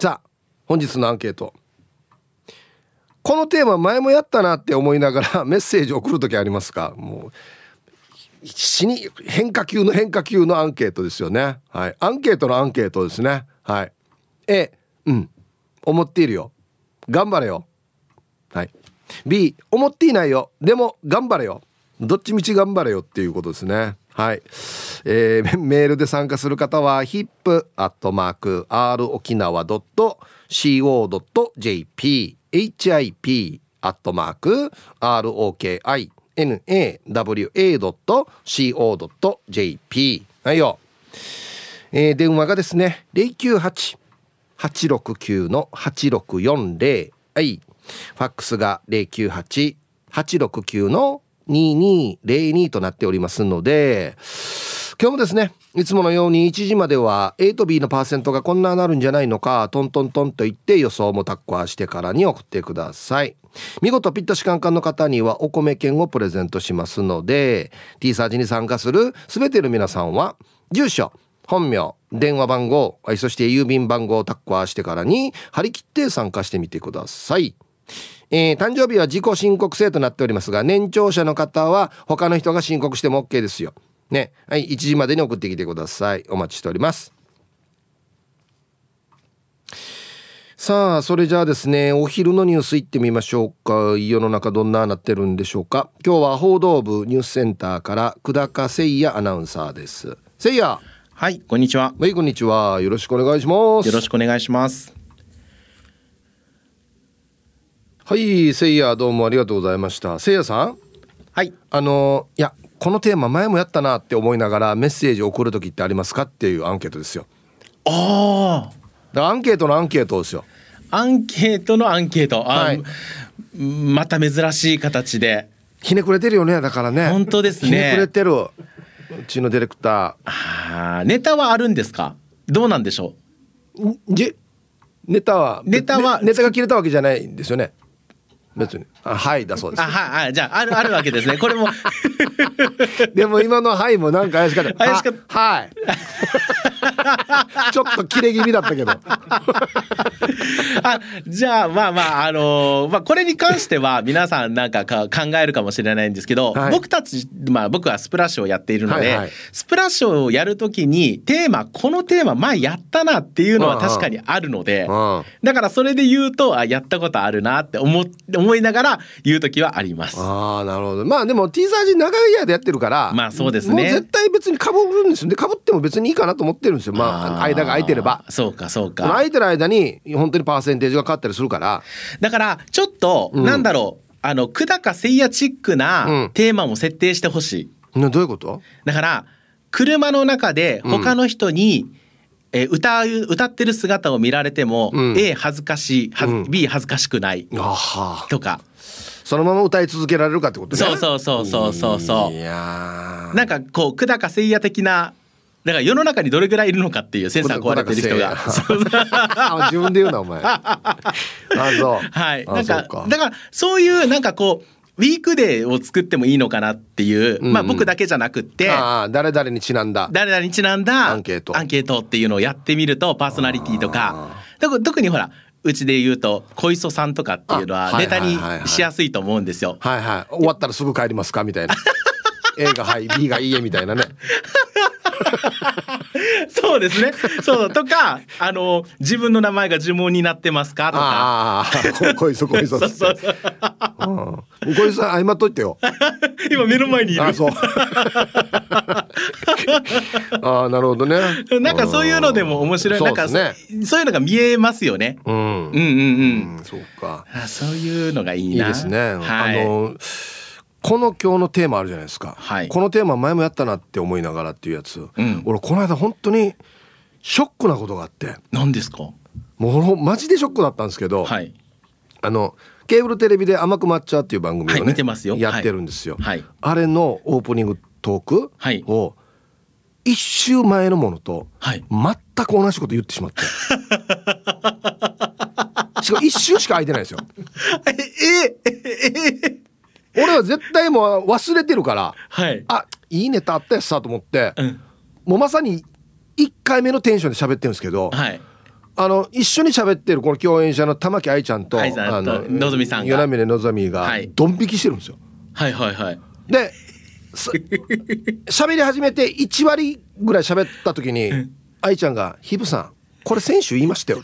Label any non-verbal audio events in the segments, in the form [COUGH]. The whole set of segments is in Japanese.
さあ本日のアンケート。このテーマ前もやったなって思いながら [LAUGHS] メッセージ送る時ありますか？もう死に変化球の変化球のアンケートですよね。はい。アンケートのアンケートですね。はい。A うん。思っているよ。頑張れよ。はい。B 思っていないよ。でも頑張れよ。どっちみち頑張れよっていうことですね。はい、えー、メールで参加する方は hip.rokinawa.co.jp hip アットマーク ROKINAWA.co.jp はいよ、えー、電話がですね098-869の8640はい。ファックスが098-869の2202となっておりますので、今日もですね、いつものように1時までは A と B のパーセントがこんななるんじゃないのか、トントントンと言って予想もタッコアしてからに送ってください。見事ピッタシカンカンの方にはお米券をプレゼントしますので、T サージに参加する全ての皆さんは、住所、本名、電話番号、そして郵便番号をタッコアしてからに張り切って参加してみてください。えー、誕生日は自己申告制となっておりますが、年長者の方は他の人が申告しても OK ですよ。ね。はい、1時までに送ってきてください。お待ちしております。さあ、それじゃあですね、お昼のニュースいってみましょうか。世の中どんななってるんでしょうか。今日は報道部ニュースセンターから久高誠也アナウンサーです。誠也。はい、こんにちは。はい、こんにちは。よろしくお願いします。よろしくお願いします。はいせいやどうもありがとうございました。せいやさん？はい。あのいやこのテーマ前もやったなって思いながらメッセージを送る時ってありますかっていうアンケートですよ。ああアンケートのアンケートですよ。アンケートのアンケート。はい、また珍しい形で。ひねくれてるよねだからね。本当ですね。ひねくれてるうちのディレクター。ああネタはあるんですか？どうなんでしょう？じネタはネタはネタが切れたわけじゃないんですよね別に。あはいだそうです。あはいはいじゃあある [LAUGHS] あるわけですね。これも。でも今のはいもなんか怪しかった。怪しかった。はい [LAUGHS] ちょっと切れ気味だったけど [LAUGHS] あじゃあまあまああのー、まあこれに関しては皆さんなんかか考えるかもしれないんですけど、はい、僕たちまあ僕はスプラッシュをやっているので、はいはい、スプラッシュをやるときにテーマこのテーマ前やったなっていうのは確かにあるので、だからそれで言うとあやったことあるなって思思思いながら言う時はあります。ああ、なるほど。まあでも T サージ長いやでやってるから、まあそうですね。もう絶対別にかぶるんですよ。で、かぶっても別にいいかなと思ってるんですよ。まあ、間が空いてれば。そうか、そうか。空いてる間に本当にパーセンテージが変わったりするから。だから、ちょっと、うん、なんだろう、あの、久高誠也チックなテーマも設定してほしい。うん、どういうこと？だから、車の中で他の人に、うんえー、歌う歌ってる姿を見られても、うん、A 恥ずかしい、うん、B 恥ずかしくない。とか。そのまま歌い続けられるかってことね。そうそうそうそうそうそう。いやなんかこう久高誠也的なだから世の中にどれぐらいいるのかっていうセンサー壊れてる人が。[LAUGHS] 自分で言うなお前。[LAUGHS] あそう。はい。なんかだからそういうなんかこうウィークデーを作ってもいいのかなっていう、うんうん、まあ僕だけじゃなくって、誰々にちなんだ。誰々にちなんだアンケート。アンケートっていうのをやってみると、パーソナリティとか、特にほら、うちで言うと小磯さんとかっていうのはネタにしやすいと思うんですよ。はいはい。終わったらすぐ帰りますかみたいな。[LAUGHS] A がはい B がいいえみたいなね。[LAUGHS] そうですね。そうとか、あの自分の名前が呪文になってますか？とか。ああ、こいそこいそ。[LAUGHS] そうそうそう。うん、こいそ謝っといてよ。[LAUGHS] 今目の前にいる。あ、そう。ああ、なるほどね。なんかそういうのでも面白い。なんかそういうのが見えますよね。うん。うんうんうん。そうか。そういうのがいいな。いいですね。はい、あの。この今日のテーマあるじゃないですか、はい、このテーマ前もやったなって思いながらっていうやつ、うん、俺この間本当にショックなことがあって。何ですか？もうマジでショックだったんですけど、はい、あのケーブルテレビで「甘く抹茶」っていう番組をね、はい、やってるんですよ、はい、あれのオープニングトークを一週前のものと全く同じこと言ってしまって、[LAUGHS] しかも一週しか空いてないですよ。[LAUGHS] えええ俺は絶対もう忘れてるから、はい、あいいネタあったやつさと思って、うん、もうまさに1回目のテンションで喋ってるんですけど、はい、あの一緒に喋ってるこの共演者の玉木愛ちゃんと愛さんと。のぞみさんが。与那嶺のぞみがはい。ドン引きしてるんですよ。はいはいはい。です [LAUGHS] 喋り始めて1割ぐらい喋った時に愛ちゃんが「ヒブさんこれ先週言いましたよ」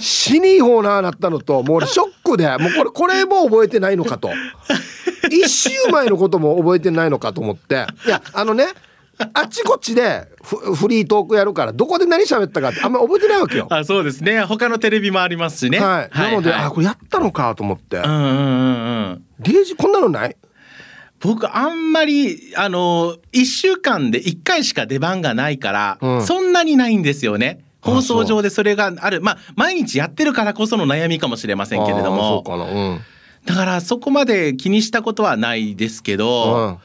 死にいい方ななったのともう俺ショックでもうこれこれも覚えてないのかと。一週前のことも覚えてないのかと思って。いやあのねあっちこっちでフフリートークやるからどこで何喋ったかってあんま覚えてないわけよ。あそうですね。他のテレビもありますしね。はい、なので、はい。あこれやったのかと思って。うんうんうんうん。レイジこんなのない？僕あんまりあの1週間で1回しか出番がないから、うん。そんなにないんですよね。あ放送上でそれがある。まあ毎日やってるからこその悩みかもしれませんけれども。そうかな。うん。だからそこまで気にしたことはないですけど、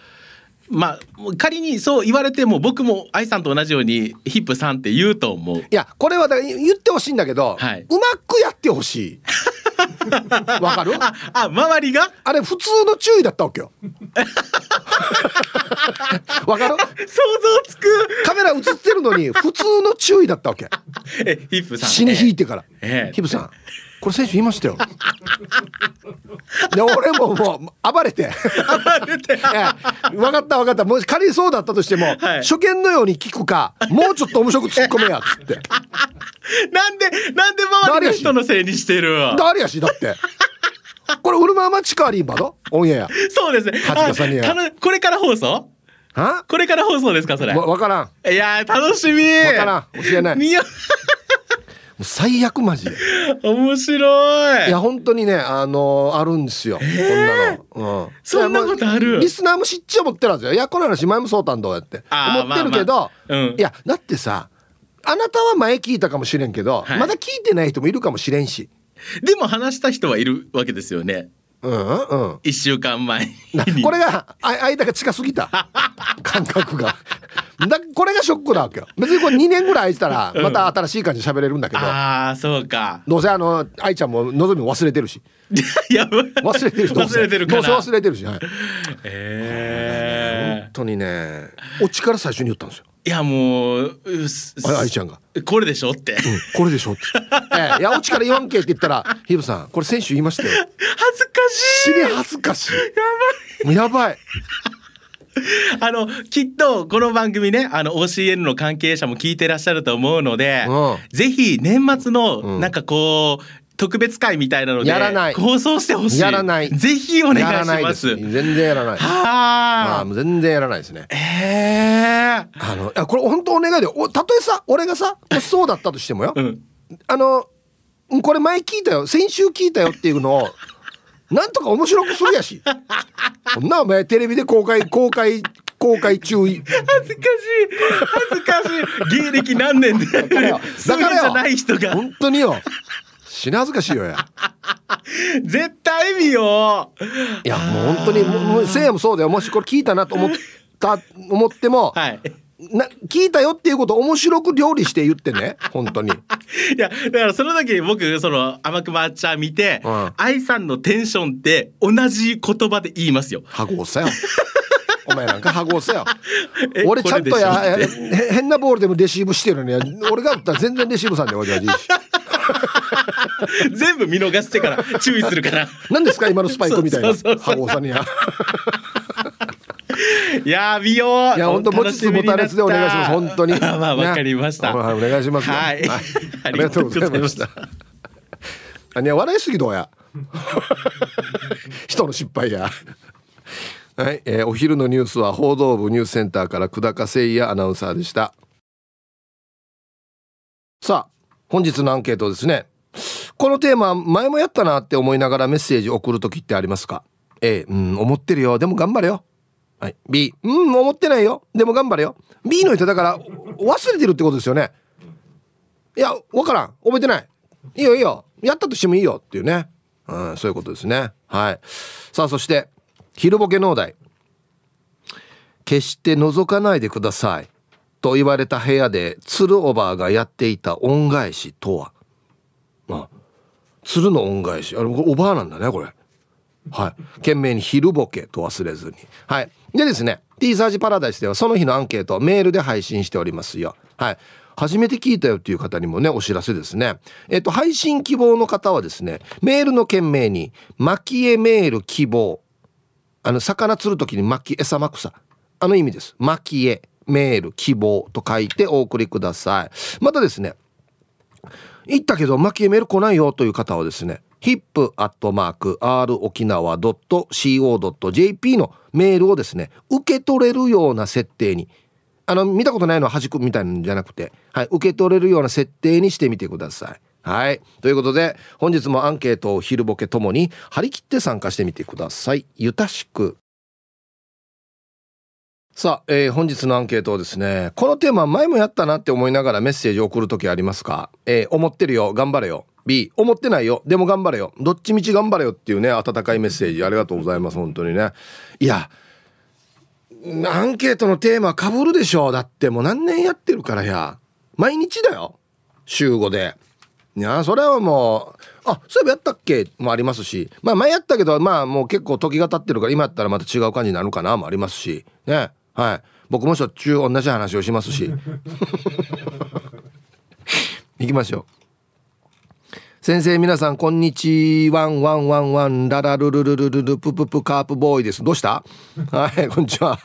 うん。まあ仮にそう言われても僕も愛さんと同じようにヒップさんって言うと思う。いやこれはだから言ってほしいんだけど、はい。うまくやってほしい [LAUGHS] [LAUGHS] わかる？ああ周りが？あれ普通の注意だったわけよ。[LAUGHS] わかる？想像つく。カメラ映ってるのに普通の注意だったわけ。[LAUGHS] えヒップさん死に引いてから。ええ。ヒブさんこれ選手言いましたよ。で俺ももう暴れて。暴れて。[LAUGHS] 分かった分かった。もし仮にそうだったとしても、はい。初見のように聞くかもうちょっと面白く突っ込めやっつって。なんでなんで周りの人のせいにしてる誰やしだって。これウルママチカーリンバの？オンエア。そうですね。これから放送？は？これから放送ですかそれ。わ分からん。いやー楽しみ。わからん。教えない最悪マジで。面白い。いや本当にねあのあるんですよ、こんなの、うん、そんなことある？まリスナーも知っちゃ思ってるんですよ。いやこの話前もそうたんだやって。あー思ってるけど、まあまあうん。いやだってさあなたは前聞いたかもしれんけど、はい。まだ聞いてない人もいるかもしれんし。でも話した人はいるわけですよねうんうん。一週間前なに。これがあ間が近すぎた。[LAUGHS] 感覚が。だこれがショックなわけよ。別にこれ2年ぐらい空いてたらまた新しい感じで喋れるんだけど、ああそうか。どうせあの愛ちゃんものぞみも忘れてるし。[LAUGHS] やばい。忘れてるし忘れてるから。どうせ忘れてるし、はい、え本当にねオチから最初に言ったんですよ。ー、いやもうあ愛ちゃんが？これでしょって、「うんこれでしょ」って「[LAUGHS] えやオチから言わんけ」って言ったら「ヒブさんこれ先週言いましたよ」恥ずかしい。死に恥ずかしい。もうやばい。あのきっとこの番組ねあの OCN の関係者も聞いてらっしゃると思うので、うん。ぜひ年末のうん。なんかこう、特別会みたいなのでやらない。放送してほしい。やらない。ぜひお願いしまですす全然やらないはあ。全然やらないですね。ええあのこれ本当お願いでおたとえさ俺がさそうだったとしてもよ、うん。あのうんこれ前聞いたよ。先週聞いたよっていうのを [LAUGHS] なんとか面白くするやし。こんなお前テレビで公開公開公開注意恥ずかしい。恥ずかしい。芸歴何年でからよ。[LAUGHS] ない人が。本当によ死に恥ずかしいよや。[LAUGHS] 絶対見よう。いやもう本当にもうせいやもそうだよ。もしこれ聞いたなと思った思っても、はい。な聞いたよっていうことを面白く料理して言ってね。本当に。[LAUGHS] いやだからその時に僕その天熊ちゃん見てうん。愛、さんのテンションって同じ言葉で言いますよ。ハゴさよ。[LAUGHS] お前なんかハゴさよ。え俺ちゃんとや変なボールでもレシーブしてるのに俺が打ったら全然レシーブさんでおじゃじい。し [LAUGHS] 全部見逃してから注意するから。何ですか今のスパイクみたいな。そうそうそうハゴさんにや [LAUGHS] いやー見よう。いや本当持ちつ持たれつでお願いします本当に。[LAUGHS] まあわかりました、はいお願いします。よはい。ありがとうございました。あいや笑いすぎどうや。人の失敗や。はい、えーお昼のニュースは報道部ニュースセンターから久高誠也アナウンサーでした。さあ本日のアンケートですねこのテーマ前もやったなって思いながらメッセージ送る時ってありますか？A うん思ってるよ。でも頑張れよ。はい、B うん思ってないよ。でも頑張れよ。B の人だから忘れてるってことですよね。いやわからん。覚えてない。いいよいいよ。やったとしてもいいよっていうね、うん、そういうことですね。はい。さあそして昼ボケ農大決して覗かないでくださいと言われた部屋で鶴おばあがやっていた恩返しとは？鶴の恩返しあれおばあなんだねこれはい。懸命に昼ボケと忘れずに。はい。でですね、T サージパラダイスではその日のアンケートをメールで配信しておりますよ。はい初めて聞いたよっていう方にもね、お知らせですね。えっと、配信希望の方はですね、メールの件名に、巻き絵メール希望。あの、魚釣るときに巻き餌まくさ。あの意味です。巻き絵メール希望と書いてお送りください。またですね、言ったけど巻きメール来ないよという方はですね、hip.r 沖縄 .co.jp のメールをですね、受け取れるような設定にあの、見たことないのは弾くみたいなんじゃなくて、はい、受け取れるような設定にしてみてください。はい。ということで、本日もアンケートを昼ボケともに張り切って参加してみてください。ゆたしく。さあ、えー、本日のアンケートをですね、このテーマ前もやったなって思いながらメッセージを送るときありますか？A、思ってるよ、頑張れよ。B、思ってないよ、でも頑張れよ。どっちみち頑張れよっていうね、温かいメッセージ。ありがとうございます、本当にね。いや、アンケートのテーマかぶるでしょう。だってもう何年やってるからや。毎日だよ。週5で。いやそれはもうあそういえばやったっけ？もありますし。まあ前やったけどまあもう結構時が経ってるから今やったらまた違う感じになるかな。もありますし。ね。はい。僕もしょっちゅう同じ話をしますし。[LAUGHS] 行きましょう。先生皆さんこんにちは。ワンワンワンワンララルルルルルルプププカープボーイです。どうした？はいこんにちは。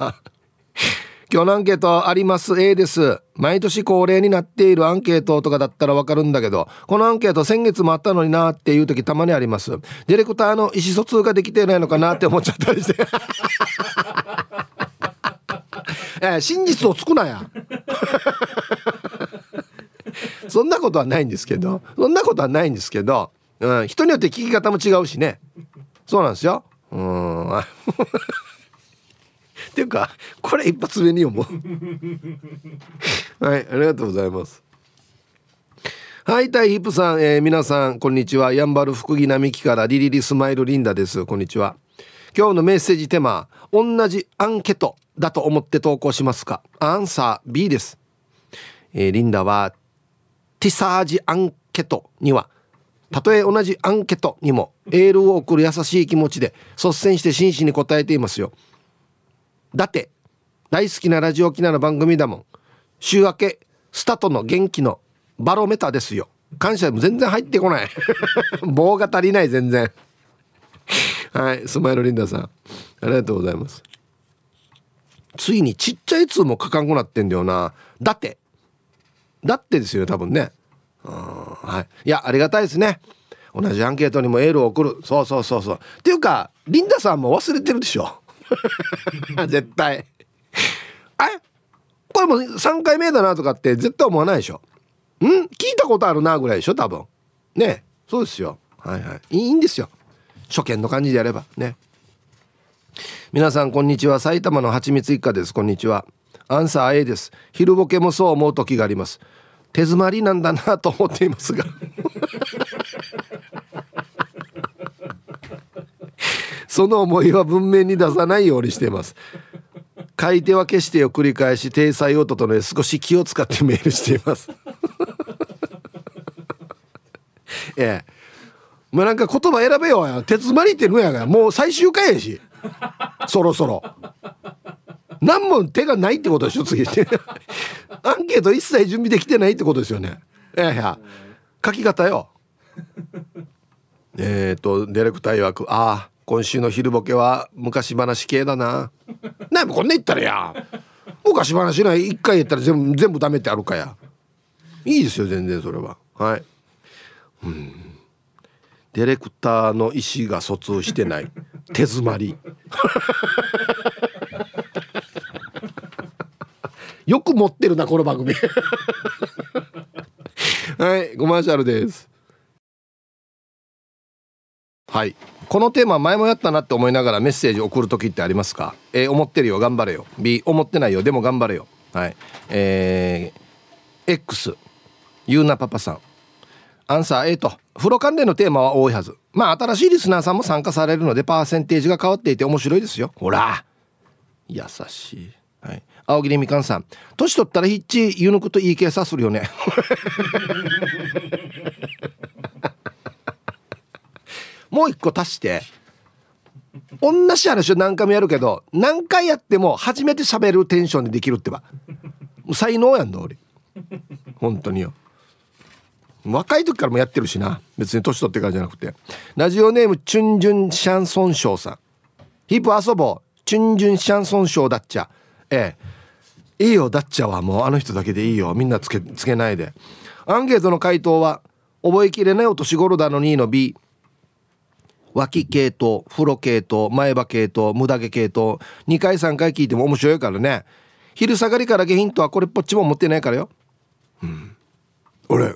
今日のアンケートあります。A です。毎年恒例になっているアンケートとかだったらわかるんだけどこのアンケート先月もあったのになっていう時たまにあります。ディレクターの意思疎通ができてないのかなって思っちゃったりしてえ真実をつくなや。[LAUGHS] そんなことはないんですけど。そんなことはないんですけど、うん、人によって聞き方も違うしね。そうなんですよ。うん。っていうかこれ一発目に思う。はいありがとうございます。はいタイヒップさん、えー、皆さんこんにちは。やんばる福木並木からリリリスマイルリンダです。こんにちは。今日のメッセージテーマ同じアンケートだと思って投稿しますか？アンサー B です、えー、リンダはティサージアンケートにはたとえ同じアンケートにもエールを送る優しい気持ちで率先して真摯に答えていますよ。だって大好きなラジオ沖縄の番組だもん。週明けスタートの元気のバロメーターですよ。感謝も全然入ってこない。[LAUGHS] 棒が足りない全然。はいスマイルリンダさん。ありがとうございます。ついにちっちゃい通も書かんくなってんだよな。だって。だってですよ多分ね。うんはい、いやありがたいですね。同じアンケートにもエールを送る。そうそうそうそう。っていうかリンダさんも忘れてるでしょ。[LAUGHS] 絶対。あれ？これも3回目だなとかって絶対思わないでしょ。ん？聞いたことあるなぐらいでしょ多分。ね。そうですよ。はいはいいいんですよ。初見の感じでやれば。ね。皆さんこんにちは。埼玉のはちみつ一家です。こんにちは。アンサー A です。昼ボケもそう思う時があります。手詰まりなんだなと思っていますが。[LAUGHS] その思いは文面に出さないようにしています。書いては消してを繰り返し体裁を整え少し気を使ってメールしています。[LAUGHS] ええ。まあなんか言葉選べよ手詰まりってのやが。もう最終回やし。[LAUGHS] そろそろ。何も手がないってことでしょ次。っ [LAUGHS] てアンケート一切準備できてないってことですよね。いやいや。書き方よ。えっとディレクター曰くああ今週の昼ボケは昔話系だな。なこんな言ったらや。昔話ない。一回言ったら全部全部ダメってあるかや。いいですよ全然それは。はい。うん。ディレクターの意思が疎通してない。手詰まり。[LAUGHS] よく持ってるなこの番組。はいコマーシャルです。はい。このテーマ前もやったなって思いながらメッセージ送る時ってありますか？A 思ってるよ頑張れよ。B 思ってないよ。でも頑張れよ。はい。えー、X ゆうなパパさん。アンサー A と風呂関連のテーマは多いはず。まあ新しいリスナーさんも参加されるのでパーセンテージが変わっていて面白いですよ。ほら。優しい。はい。青桐みかんさん。年取ったらヒッチ湯抜くといい計算するよね。[LAUGHS] もう一個足して。同じ話を何回もやるけど何回やっても初めて喋るテンションでできるってば。才能やんの俺。本当によ。若い時からもやってるしな。別に年取ってからじゃなくて。ラジオネームチュンジュンシャンソンショーさん。ヒップ遊ぼう。チュンジュンシャンソンショーだっちゃええ。いいよダッチャはもうあの人だけでいいよ。みんなつけつけないで。アンケートの回答は覚えきれないお年頃だのにの B 脇系統風呂系統前歯系統無駄毛系統。2回3回聞いても面白いからね。昼下がりから下ヒントはこれっぽっちも持ってないからよ。うん。俺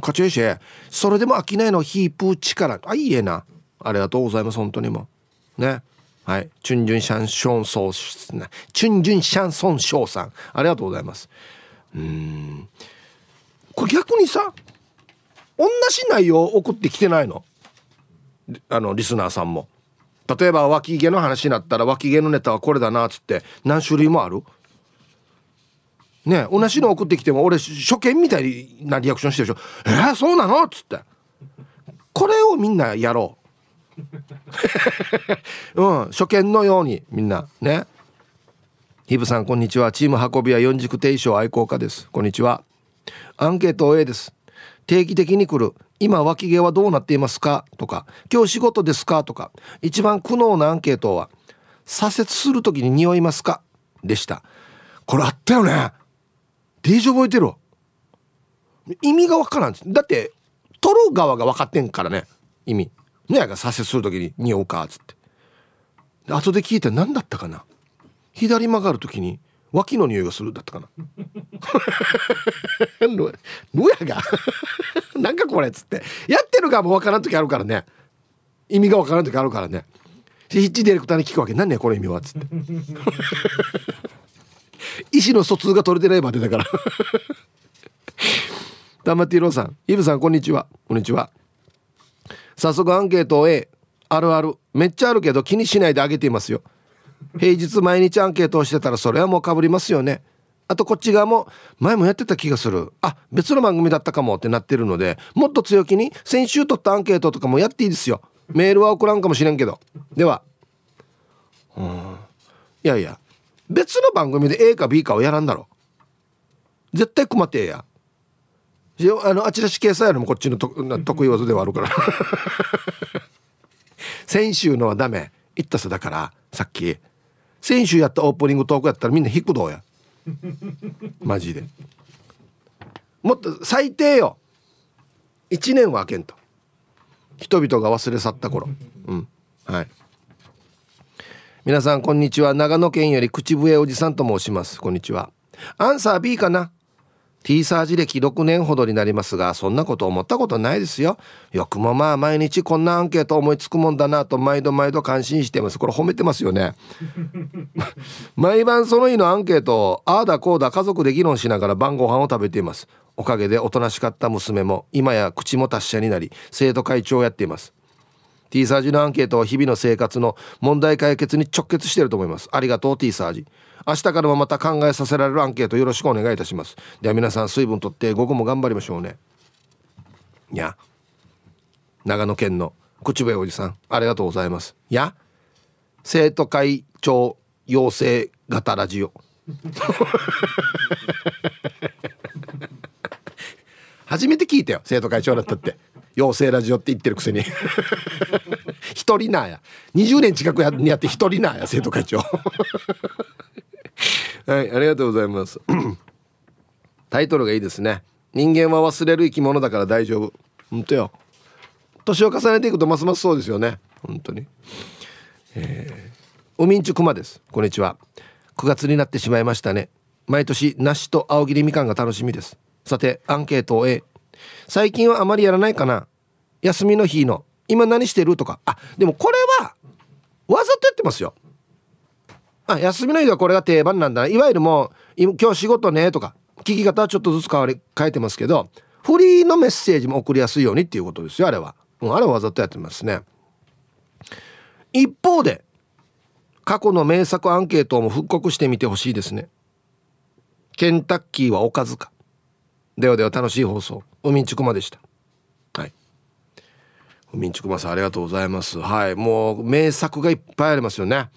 かちょいしそれでも飽きないのヒープー力あいいえな。ありがとうございます本当にも。ね。はい。チュンジュンシャンションソーチュンジュンシャンソンショーさん。ありがとうございます。うん。これ逆にさ同じ内容送ってきてないの？あのリスナーさんも。例えば脇毛の話になったら脇毛のネタはこれだなっつって何種類もある？ね同じの送ってきても俺初見みたいなリアクションしてるでしょ「えー、そうなの?」っつって。これをみんなやろう。[LAUGHS] うん初見のようにみんな。ね。ヒブさんこんにちは。チーム運びは四軸定称愛好家です。こんにちは。アンケート A です。定期的に来る。今脇毛はどうなっていますか？とか。今日仕事ですか？とか。一番苦悩なアンケートは左折する時に匂いますか？でした。これあったよね。デージ覚えてる意味がわからんだって取る側が分かってんからね。意味。ねが左折する時に匂うかっつって。後で聞いて何だったかな。左曲がる時に脇の匂いがするだったかな。[LAUGHS] のやが？[LAUGHS] なんかこれっつって。やってる側も分からん時あるからね。意味が分からん時あるからね。ヒッチディレクターに聞くわけ。何ねこの意味は？っつって。意思の疎通が取れてないまでだから。ダマティローさん。イブさんこんにちは。こんにちは。早速アンケートを A あるある。めっちゃあるけど気にしないであげていますよ。平日毎日アンケートをしてたらそれはもうかぶりますよね。あとこっち側も前もやってた気がする。あ別の番組だったかも。ってなってるのでもっと強気に先週取ったアンケートとかもやっていいですよ。メールは送らんかもしれんけど。では。うん。いやいや。別の番組で A か B かをやらんだろ。絶対困ってえや。あのあちらし掲載よりもこっちの得意技ではあるから。[LAUGHS] 先週のはダメ。言ったさだからさっき。先週やったオープニングトークやったらみんな引くどうや。マジで。もっと最低よ。1年は開けんと。人々が忘れ去った頃。うん。はい。皆さんこんにちは。長野県より口笛おじさんと申します。こんにちは。アンサー B かな？T サージ歴6年ほどになりますがそんなこと思ったことないですよ。よくもまあ毎日こんなアンケート思いつくもんだなと毎度毎度感心してます。これ褒めてますよね。[LAUGHS] 毎晩その日のアンケートをああだこうだ家族で議論しながら晩ご飯を食べています。おかげでおとなしかった娘も今や口も達者になり生徒会長をやっています。T サージのアンケートは日々の生活の問題解決に直結していると思います。ありがとう T サージ。明日からもまた考えさせられるアンケートよろしくお願いいたします。では皆さん水分とって午後も頑張りましょうね。いや。長野県の口笛おじさん。ありがとうございます。いや。生徒会長養成型ラジオ。[LAUGHS] 初めて聞いたよ生徒会長だったって。養成ラジオって言ってるくせに。[LAUGHS] 一人なや。20年近くややって一人なや生徒会長。[LAUGHS] はいありがとうございます。[CLEARS THROAT] タイトルがいいですね。人間は忘れる生き物だから大丈夫。本当よ。年を重ねていくとますますそうですよね。本当に。えー、おみんちゅくまです。こんにちは。9月になってしまいましたね。毎年梨と青切りみかんが楽しみです。さてアンケートを A 最近はあまりやらないかな。休みの日の今何してるとか。あでもこれはわざとやってますよ。あ休みの日はこれが定番なんだいわゆるもう今日仕事ねとか聞き方はちょっとずつ変わり変えてますけどフリーのメッセージも送りやすいようにっていうことですよあれは、うん、あれはわざとやってますね。一方で過去の名作アンケートも復刻してみてほしいですね。ケンタッキーはおかずか。ではでは楽しい放送。海んちくまでした。はい。海んちくまさんありがとうございます。はい。もう名作がいっぱいありますよね。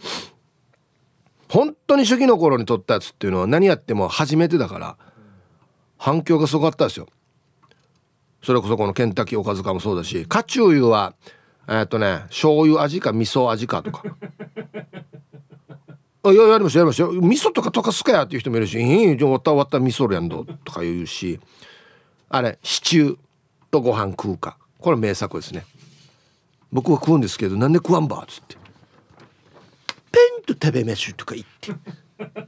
本当に初期の頃に撮ったやつっていうのは何やっても初めてだから反響がすごかったですよ。それこそこのケンタッキーおかずかもそうだしカチューユはえっとね醤油味か味噌味かとか。[LAUGHS] あいややりましたやりました。味噌とか溶かすかやっていう人もいるし「いいじゃ終わった終わった味噌やんど」とか言うし。あれシチューとご飯食うか。これ名作ですね。僕は食うんですけどなんで食わんばっつって。ペンと食べ飯とか言って。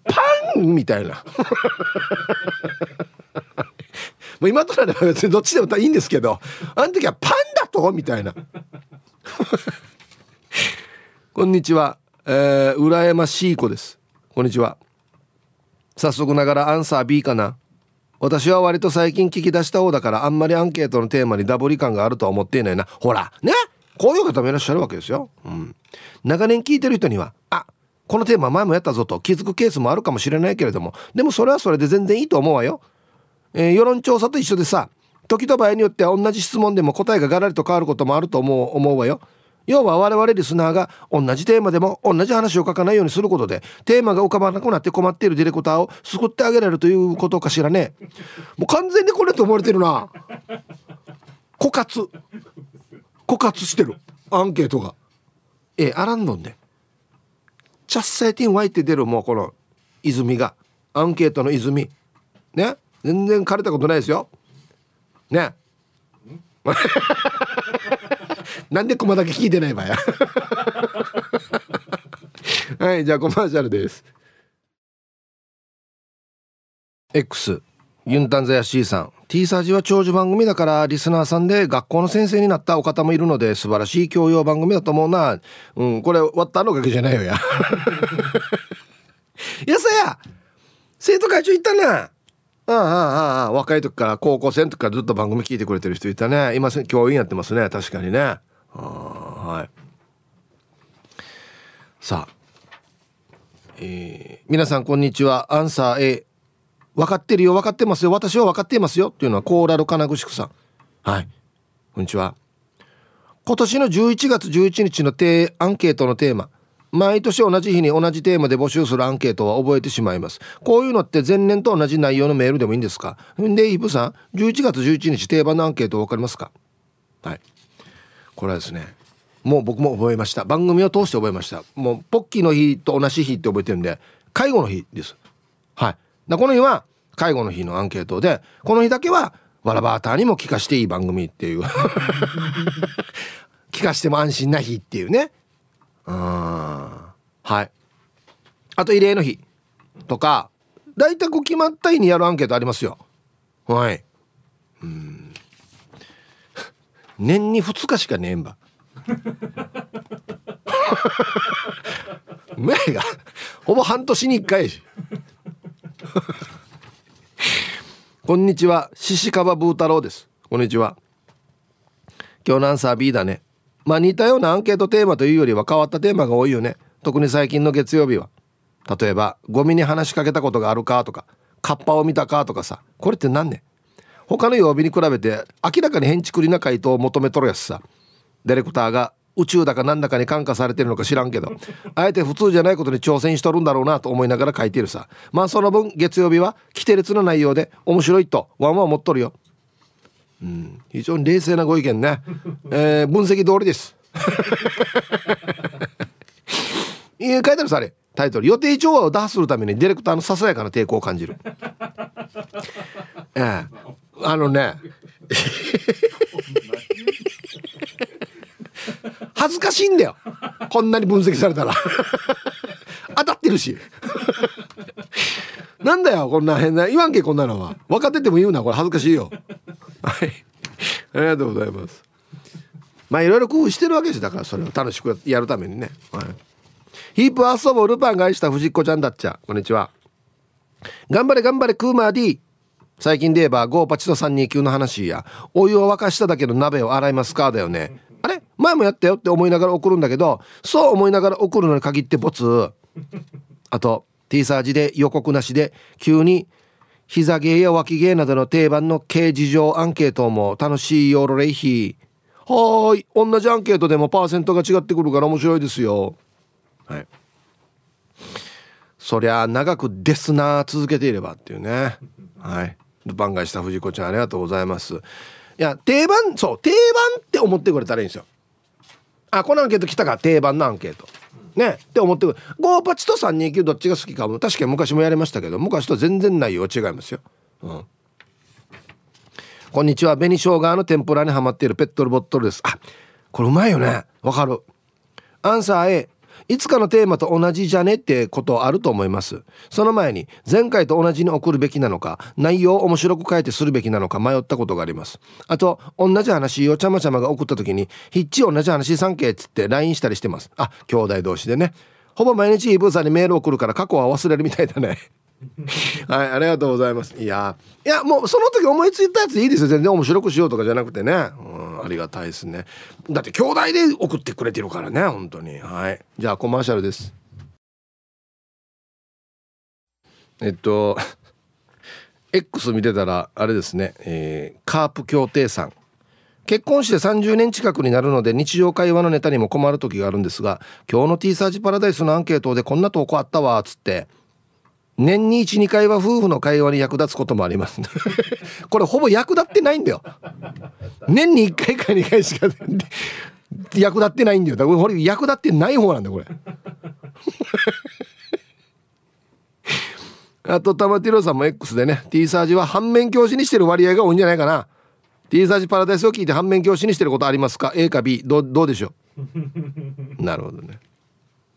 パンみたいな。[LAUGHS] もう今となれば別にどっちでもいいんですけどあの時はパンだとみたいな。[LAUGHS] こんにちは、えー、羨ましい子です。こんにちは。早速ながらアンサー B かな。私は割と最近聞き出した方だからあんまりアンケートのテーマにダブリ感があるとは思っていないな。ほらね？こういう方もいらっしゃるわけですよ、うん、長年聞いてる人にはあこのテーマ前もやったぞと気づくケースもあるかもしれないけれどもでもそれはそれで全然いいと思うわよ、えー、世論調査と一緒でさ時と場合によっては同じ質問でも答えがガラリと変わることもあると思う思うわよ。要は我々リスナーが同じテーマでも同じ話を書かないようにすることでテーマが浮かばなくなって困っているディレクターを救ってあげられるということかしらね。もう完全にこれと思われてるな。枯渇。枯渇してる。アンケートが。ええアランドンで。チャッサイティンワイって出るもうこの泉が。アンケートの泉。ね？全然枯れたことないですよ。ね？なんでコマだけ聞いてないばや。[LAUGHS] はいじゃあコマーシャルです。X ユンタンザヤシーさん。T サージは長寿番組だからリスナーさんで学校の先生になったお方もいるので素晴らしい教養番組だと思うな。うんこれ終わったのおかげじゃないよや。い [LAUGHS] やさや生徒会長行ったな。ああああ若い時から高校生の時からずっと番組聞いてくれてる人いたね。今教員やってますね。確かにね。あはい。さあ。えー、皆さんこんにちは。アンサー A 分かってるよ。分かってますよ。私は分かっていますよ。っていうのはコーラル金具宿さん。はい。こんにちは。今年の11月11日のアンケートのテーマ。毎年同じ日に同じテーマで募集するアンケートは覚えてしまいます。こういうのって前年と同じ内容のメールでもいいんですか？でイブさん11月11日定番のアンケート分かりますか？はい。これはですねもう僕も覚えました。番組を通して覚えました。もうポッキーの日と同じ日って覚えてるんで介護の日です。はい。だこの日は介護の日のアンケートでこの日だけはわらバーターにも聞かしていい番組っていう。[LAUGHS] 聞かしても安心な日っていうね。うん。はい。あと慰霊の日とか大体こう決まった日にやるアンケートありますよ。はい。うん。年に2日しかねえんば。[LAUGHS] 目がほぼ半年に1回こんにちは獅子カバブー太郎です。こんにちは。今日のアンサー B だね。まあ似たようなアンケートテーマというよりは変わったテーマが多いよね。特に最近の月曜日は。例えばゴミに話しかけたことがあるかとかカッパを見たかとかさ。これって何ね他の曜日に比べて明らかに変ちくりな回答を求めとるやつさ。ディレクターが宇宙だかなんだかに感化されてるのか知らんけどあえて普通じゃないことに挑戦しとるんだろうなと思いながら書いてるさ。まあその分月曜日は規定列の内容で面白いとワンワン持っとるよ。うん、非常に冷静なご意見ね、えー、分析通りです。[LAUGHS] いや書いてあるさあれ。タイトル。予定調和を打破するためにディレクターのささやかな抵抗を感じる。ええ。あのね。[LAUGHS] 恥ずかしいんだよ。こんなに分析されたら。当たってるし。なんだよこんな変な言わんけこんなのは。分かってても言うなこれ。恥ずかしいよ。はい。ありがとうございます。まあいろいろ工夫してるわけですだからそれを楽しくやるためにね、はい、ヒープ遊ぼルパンが愛した藤子ちゃんだっちゃ。こんにちは。頑張れ頑張れクーマー D 最近で言えばゴーパチと329の話や。お湯を沸かしただけの鍋を洗いますかだよね。あれ？前もやったよって思いながら送るんだけどそう思いながら送るのに限ってボツ。あと T サージで予告なしで急に膝芸や脇芸などの定番の軽事情アンケートも楽しいよろれいひはーい。同じアンケートでもパーセントが違ってくるから面白いですよ。はい。そりゃ長くですな続けていればっていうね。はい。ルパン返した藤子ちゃんありがとうございます。いや定番そう定番って思ってくれたらいいんですよ。あこのアンケート来たか？定番のアンケート。ねって思ってくる。ゴーパチと329どっちが好きかも。確かに昔もやりましたけど昔と全然内容違いますよ。うん。こんにちは。紅生姜の天ぷらにはまっているペットルボットルです。あこれうまいよね。わかる。アンサー A いつかのテーマと同じじゃねってことあると思います。その前に前回と同じに送るべきなのか内容を面白く変えてするべきなのか迷ったことがあります。あと同じ話をちゃまちゃまが送った時にヒッチ同じ話さんけっつって LINE したりしてます。あ兄弟同士でね。ほぼ毎日イブーさんにメール送るから過去は忘れるみたいだね。[LAUGHS] はい、ありがとうございます。いや、いや、もうその時思いついたやついいですよ。全然面白くしようとかじゃなくてね。うん、ありがたいですね。だって兄弟で送ってくれてるからね、本当に。はい。じゃあコマーシャルです。えっと、[LAUGHS] X 見てたら、あれですね、えー、カープ協定さん。結婚して30年近くになるので日常会話のネタにも困る時があるんですが今日の T サージパラダイスのアンケートでこんな投稿あったわっつって年に12回は夫婦の会話に役立つこともあります。[LAUGHS] これほぼ役立ってないんだよ。年に1回か2回しか役立ってないんだよ。だからこれ役立ってない方なんだよこれ。[LAUGHS] あと玉ティロさんも X でね T サージは反面教師にしてる割合が多いんじゃないかな。T サージパラダイスを聞いて反面教師にしてることありますか？A か B どどうでしょう？[LAUGHS] なるほどね。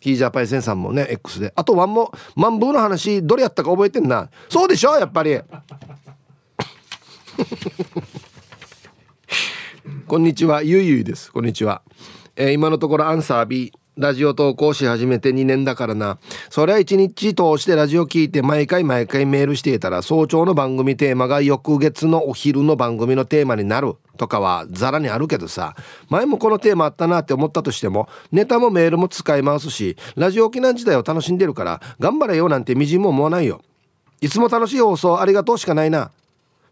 ヒージャーパイセンさんもね X で。あとワンもマンブーの話どれやったか覚えてんな。そうでしょやっぱり。[LAUGHS] こんにちはゆいゆいです。こんにちは、えー、今のところアンサー B ラジオ投稿し始めて2年だからな。そりゃ一日通してラジオ聞いて毎回毎回メールしていたら早朝の番組テーマが翌月のお昼の番組のテーマになるとかはザラにあるけどさ、前もこのテーマあったなって思ったとしても、ネタもメールも使い回すし、ラジオ沖縄時代を楽しんでるから頑張れよなんてみじんも思わないよ。いつも楽しい放送ありがとうしかないな。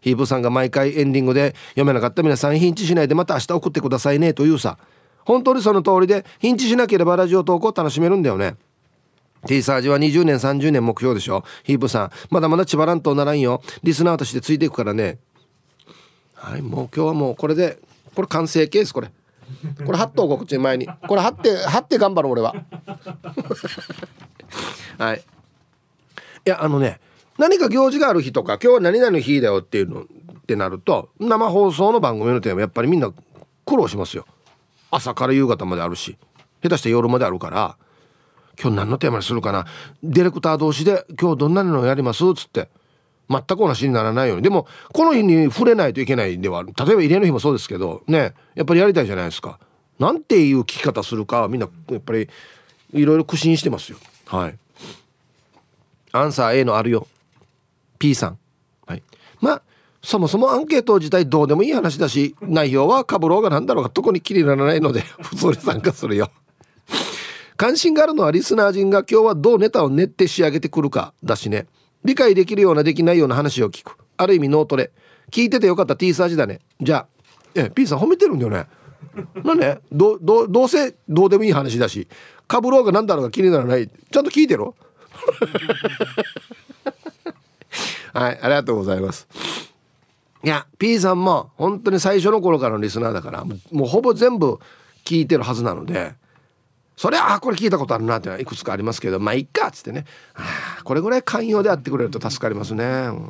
ヒープさんが毎回エンディングで読めなかった皆さんヒンチしないでまた明日送ってくださいねというさ。本当にその通りでヒンチしなければラジオ投稿楽しめるんだよね。T サージは20年30年目標でしょ。ヒープさんまだまだ千葉らんとならんよ。リスナーとしてついていくからね。はいもう今日はもうこれでこれ完成ケースこれ。これ貼っとこっち前に。これ貼って貼って頑張ろう俺は。[LAUGHS] はい。いやあのね何か行事がある日とか今日は何々の日だよっていうのってなると生放送の番組のテーマやっぱりみんな苦労しますよ。朝から夕方まであるし下手して夜まであるから今日何のテーマにするかな。ディレクター同士で今日どんなのやります？っつって全く同じにならないように。でもこの日に触れないといけないでは例えば入れの日もそうですけどねやっぱりやりたいじゃないですか。なんていう聞き方するかみんなやっぱりいろいろ苦心してますよ。はい。アンサー A のあるよ。P さん。はい。まあそもそもアンケート自体どうでもいい話だし内容はかぶろうがなんだろうが特に気にならないので [LAUGHS] 普通に参加するよ。関心があるのはリスナー陣が今日はどうネタを練って仕上げてくるかだしね。理解できるようなできないような話を聞く。ある意味脳トレ。聞いててよかった T サージだねじゃあえ P さん褒めてるんだよね。なんでどどどうせどうでもいい話だしかぶろうがなんだろうが気にならない。ちゃんと聞いてろ。[LAUGHS] はいありがとうございます。いや P さんも本当に最初の頃からのリスナーだからもうほぼ全部聞いてるはずなのでそれはあこれ聞いたことあるなっていのはいくつかありますけどまあいっかっつってね。あこれぐらい寛容であってくれると助かりますね。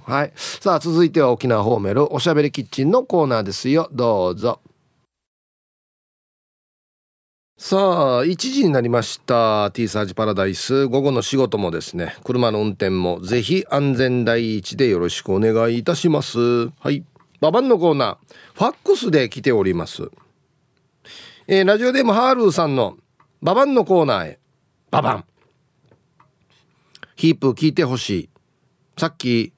はい。さあ続いては沖縄ホーメルおしゃべりキッチンのコーナーですよ。どうぞ。さあ1時になりました。T サージパラダイス。午後の仕事もですね。車の運転も。ぜひ安全第一でよろしくお願いいたします。はい。ババンのコーナー。ファックスで来ております。えー、ラジオでもハールーさんの。ババンのコーナーへ。ババンヒープ聞いてほしい。さっき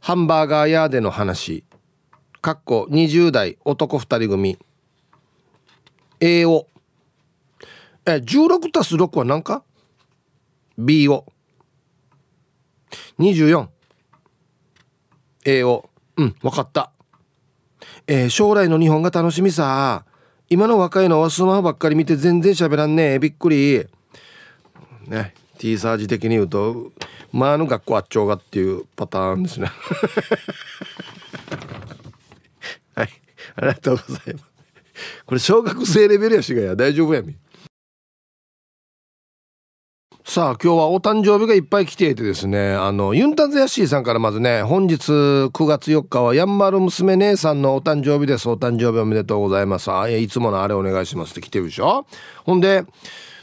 ハンバーガー屋での話。かっこ20代男2人組。A をえ16たす6は何か ?B を24 A をうん。分かった。えー、将来の日本が楽しみさ。今の若いのはスマホばっかり見て全然喋らんね。えびっくり。ね T サージ的に言うとまあの学校あっちょうがっていうパターンですね。[LAUGHS] はい。ありがとうございます。これ小学生レベルやしがや。大丈夫やみ。さあ今日はお誕生日がいっぱい来ていてですねあのユンタンゼヤシーさんからまずね本日9月4日はやんばる娘姉さんのお誕生日です。お誕生日おめでとうございます。あいつものあれお願いしますって来てるでしょ？ほんで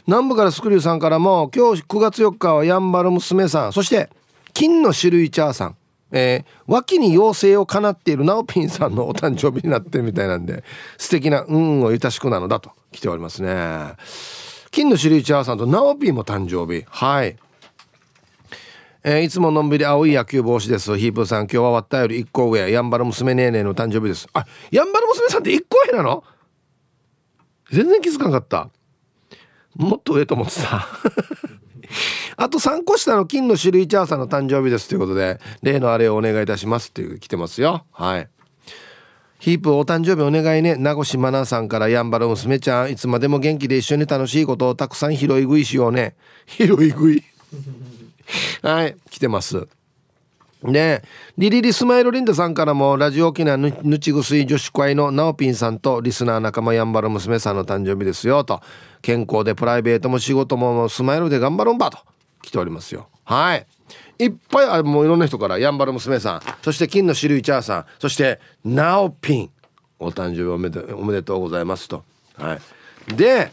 南部からスクリューさんからも今日9月4日はやんばる娘さんそして金の種類チャーさん。えー、脇に妖精をかなっているナオピンさんのお誕生日になってるみたいなんで素敵な運をゆたしくなのだと来ておりますね。金のシリーチャーさんとナオピーも誕生日はいえー、いつものんびり青い野球帽子です。ヒープーさん、今日は終わったより1個上、やんばる娘ねーねーの誕生日です。あ、やんばる娘さんって1個上なの？全然気づかなかった。もっと上と思ってた。[LAUGHS] あと3個下の金の種類チャーさんの誕生日ですということで、例のあれをお願いいたしますっていう来てますよ。はい。ヒープお誕生日お願いね。名越真奈さんからやんばる娘ちゃん、いつまでも元気で一緒に楽しいことをたくさん拾い食いしようね。拾い食い？[LAUGHS] はい、来てます。で、リリリスマイルリンダさんからも、ラジオ沖縄ぬちぐすい女子会のナオピンさんとリスナー仲間やんばる娘さんの誕生日ですよ、と。健康でプライベートも仕事もスマイルで頑張ろんば、と。来ておりますよ。はい。いっぱいあもういろんな人からやんばる娘さんそして金の種類チャーさんそしてナオピンお誕生日おめでおめでとうございますと。はい。で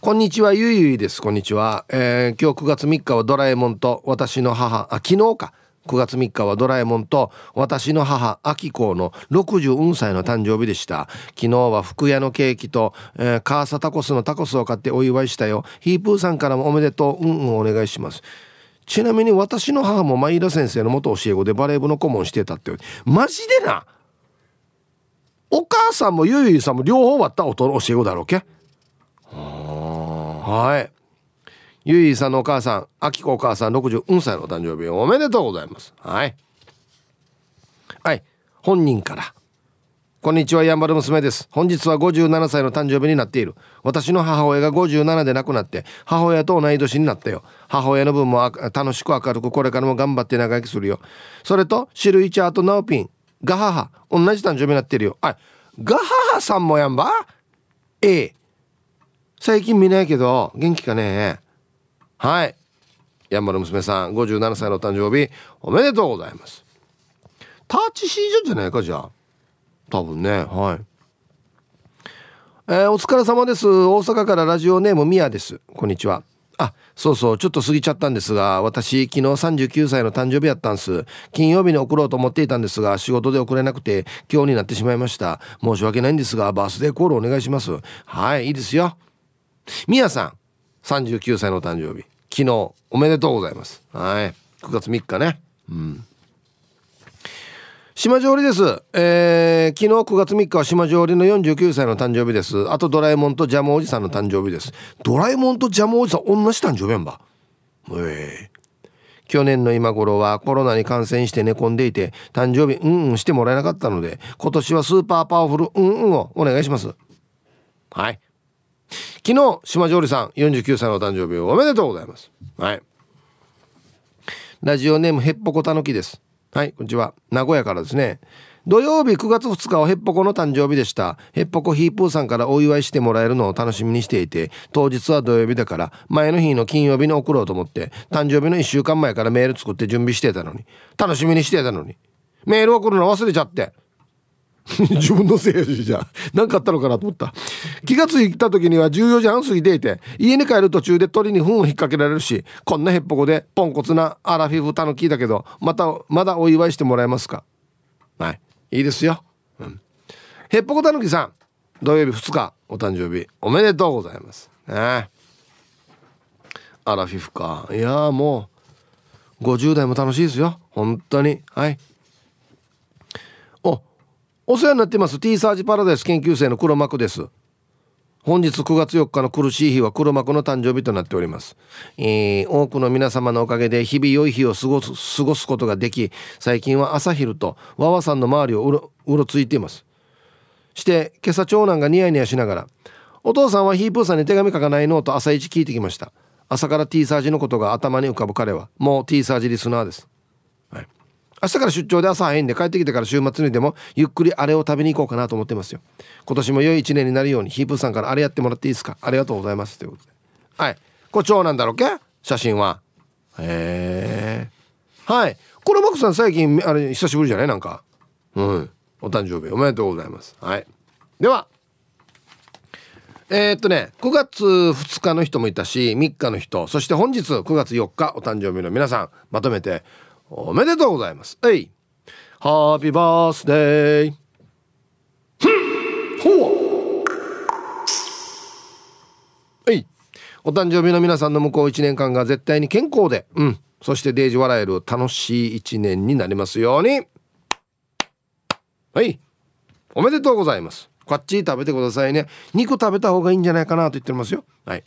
こんにちはゆいゆいです。こんにちは、えー、今日9月3日はドラえもんと私の母あ昨日か。9月3日はドラえもんと私の母アキコの64歳の誕生日でした。昨日は福屋のケーキと、えー、カーサタコスのタコスを買ってお祝いしたよ。ヒープーさんからもおめでとううんうんお願いします。ちなみに私の母も前田先生の元教え子でバレー部の顧問してたって。マジでな。お母さんもゆいゆいさんも両方割った音の教え子だろうけ。はい。ゆいゆいさんのお母さんあきこお母さん64歳のお誕生日おめでとうございます。はい。はい。本人から。こんにちは、やんばる娘です。本日は57歳の誕生日になっている。私の母親が57で亡くなって、母親と同い年になったよ。母親の分も楽しく明るく、これからも頑張って長生きするよ。それと、シルイチャーとナオピン、ガハハ、同じ誕生日になってるよ。あ、ガハハさんもやんば？ええ。最近見ないけど、元気かね？はい。やんばる娘さん、57歳の誕生日、おめでとうございます。タッチシージョンじゃないか、じゃあ。多分ね。はい。えー、お疲れ様です。大阪からラジオネームミヤです。こんにちは。あそうそう。ちょっと過ぎちゃったんですが私昨日39歳の誕生日やったんす。金曜日に送ろうと思っていたんですが仕事で送れなくて今日になってしまいました。申し訳ないんですがバースデーコールお願いします。はいいいですよ。ミヤさん39歳の誕生日。昨日おめでとうございます。はい。9月3日ね。うん島上りです。えー、昨日9月3日は島上りの49歳の誕生日です。あとドラえもんとジャムおじさんの誕生日です。ドラえもんとジャムおじさん同じ誕生日やんば。えー、去年の今頃はコロナに感染して寝込んでいて誕生日うんうんしてもらえなかったので今年はスーパーパワフルうんうんをお願いします。はい。昨日島上りさん49歳の誕生日おめでとうございます。はい。ラジオネームへっぽこたぬきです。はいこんにちは。名古屋からですね。土曜日9月2日はヘッポコの誕生日でした。ヘッポコヒープーさんからお祝いしてもらえるのを楽しみにしていて当日は土曜日だから前の日の金曜日に送ろうと思って誕生日の1週間前からメール作って準備してたのに楽しみにしてたのにメール送るの忘れちゃって。[LAUGHS] 自分のせいやしじゃ。何かあったのかなと思った。気が付いた時には14時半過ぎていて家に帰る途中で鳥に糞を引っ掛けられるしこんなへっぽこでポンコツなアラフィフタヌキだけどまたまだお祝いしてもらえますか？はい。いいですよ、うん、へっぽこたぬきさん土曜日2日お誕生日おめでとうございます。ね。アラフィフか。いやもう50代も楽しいですよ。本当に。はい。お世話になってます。T サージパラダイス研究生の黒幕です。本日9月4日の苦しい日は黒幕の誕生日となっております、えー、多くの皆様のおかげで日々良い日を過ごす過ごすことができ最近は朝昼とわわさんの周りをうろうろついています。して今朝長男がニヤニヤしながらお父さんはヒープーさんに手紙書かないの？と朝一聞いてきました。朝から T サージのことが頭に浮かぶ彼はもう T サージリスナーです、明日から出張で朝早いんで帰ってきてから週末にでもゆっくりあれを食べに行こうかなと思ってますよ。今年も良い一年になるようにヒープーさんからあれやってもらっていいですか？ありがとうございますということで。はい。これ長男だろうけ？写真は。へえはい。これマクさん最近あれ久しぶりじゃない？なんか。うん。お誕生日おめでとうございます。はい。では。えー、っとね9月2日の人もいたし3日の人。そして本日9月4日お誕生日の皆さんまとめておめでとうございます。はい。ハッピーバースデーほう。はい。お誕生日の皆さんの向こう1年間が絶対に健康でうん。そしてデージ笑える楽しい1年になりますように。はい。おめでとうございます。こっち食べてくださいね。肉食べた方がいいんじゃないかなと言ってますよ。はい。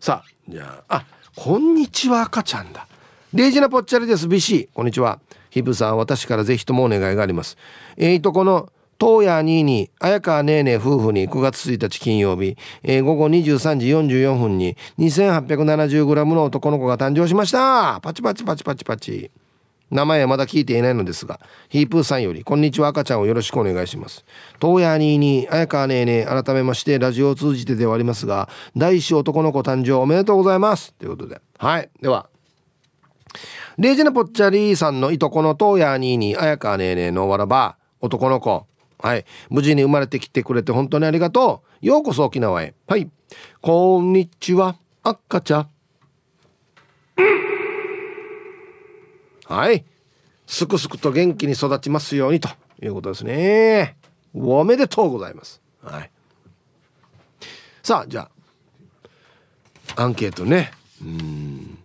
さあじゃああこんにちは赤ちゃんだ。デイジナポッチャリです BC こんにちはヒブさん私からぜひともお願いがありますえーとこの東野にに綾川ねえねえ夫婦に9月1日金曜日、えー、午後23時44分に 2870g の男の子が誕生しましたパチパチパチパチパチ名前はまだ聞いていないのですが、ヒープーさんより、こんにちは赤ちゃんをよろしくお願いします。東野にに、綾川ねえねえ、改めまして、ラジオを通じてではありますが、第一子男の子誕生おめでとうございます。ということで。はい。では、レイジナポッチャリーさんのいとこの東野にに、綾川ねえねえのわらば、男の子、はい。無事に生まれてきてくれて本当にありがとう。ようこそ沖縄へ。はい。こんにちは、赤ちゃん。はい。すくすくと元気に育ちますようにということですね。おめでとうございます。はい。さあ、じゃあ、アンケートね。うん。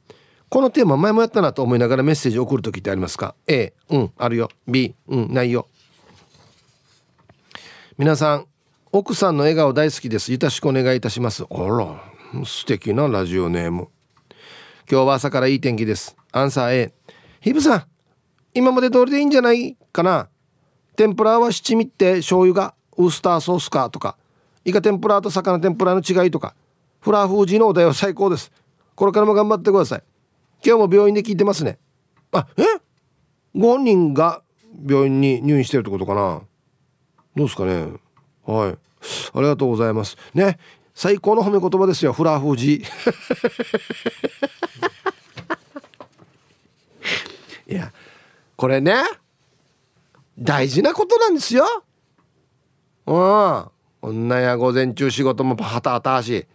このテーマ前もやったなと思いながらメッセージ送る時ってありますか ?A、うん、あるよ。B、うん、ないよ。皆さん、奥さんの笑顔大好きです。よろしくお願いいたします。あら、素敵なラジオネーム。今日は朝からいい天気です。アンサー A。ヒブさん今まで通りでいいんじゃないかな？天ぷらは七味って醤油がウスターソースか？とかイカ天ぷらと魚天ぷらの違いとかフラフージのお題は最高ですこれからも頑張ってください今日も病院で聞いてますね。あえ？ご本人が病院に入院してるってことかな。どうですかね。はい。ありがとうございます。ね。最高の褒め言葉ですよ。フラフジ。[LAUGHS] いやこれね大事なことなんですよ。うん。女や午前中仕事もパタパタし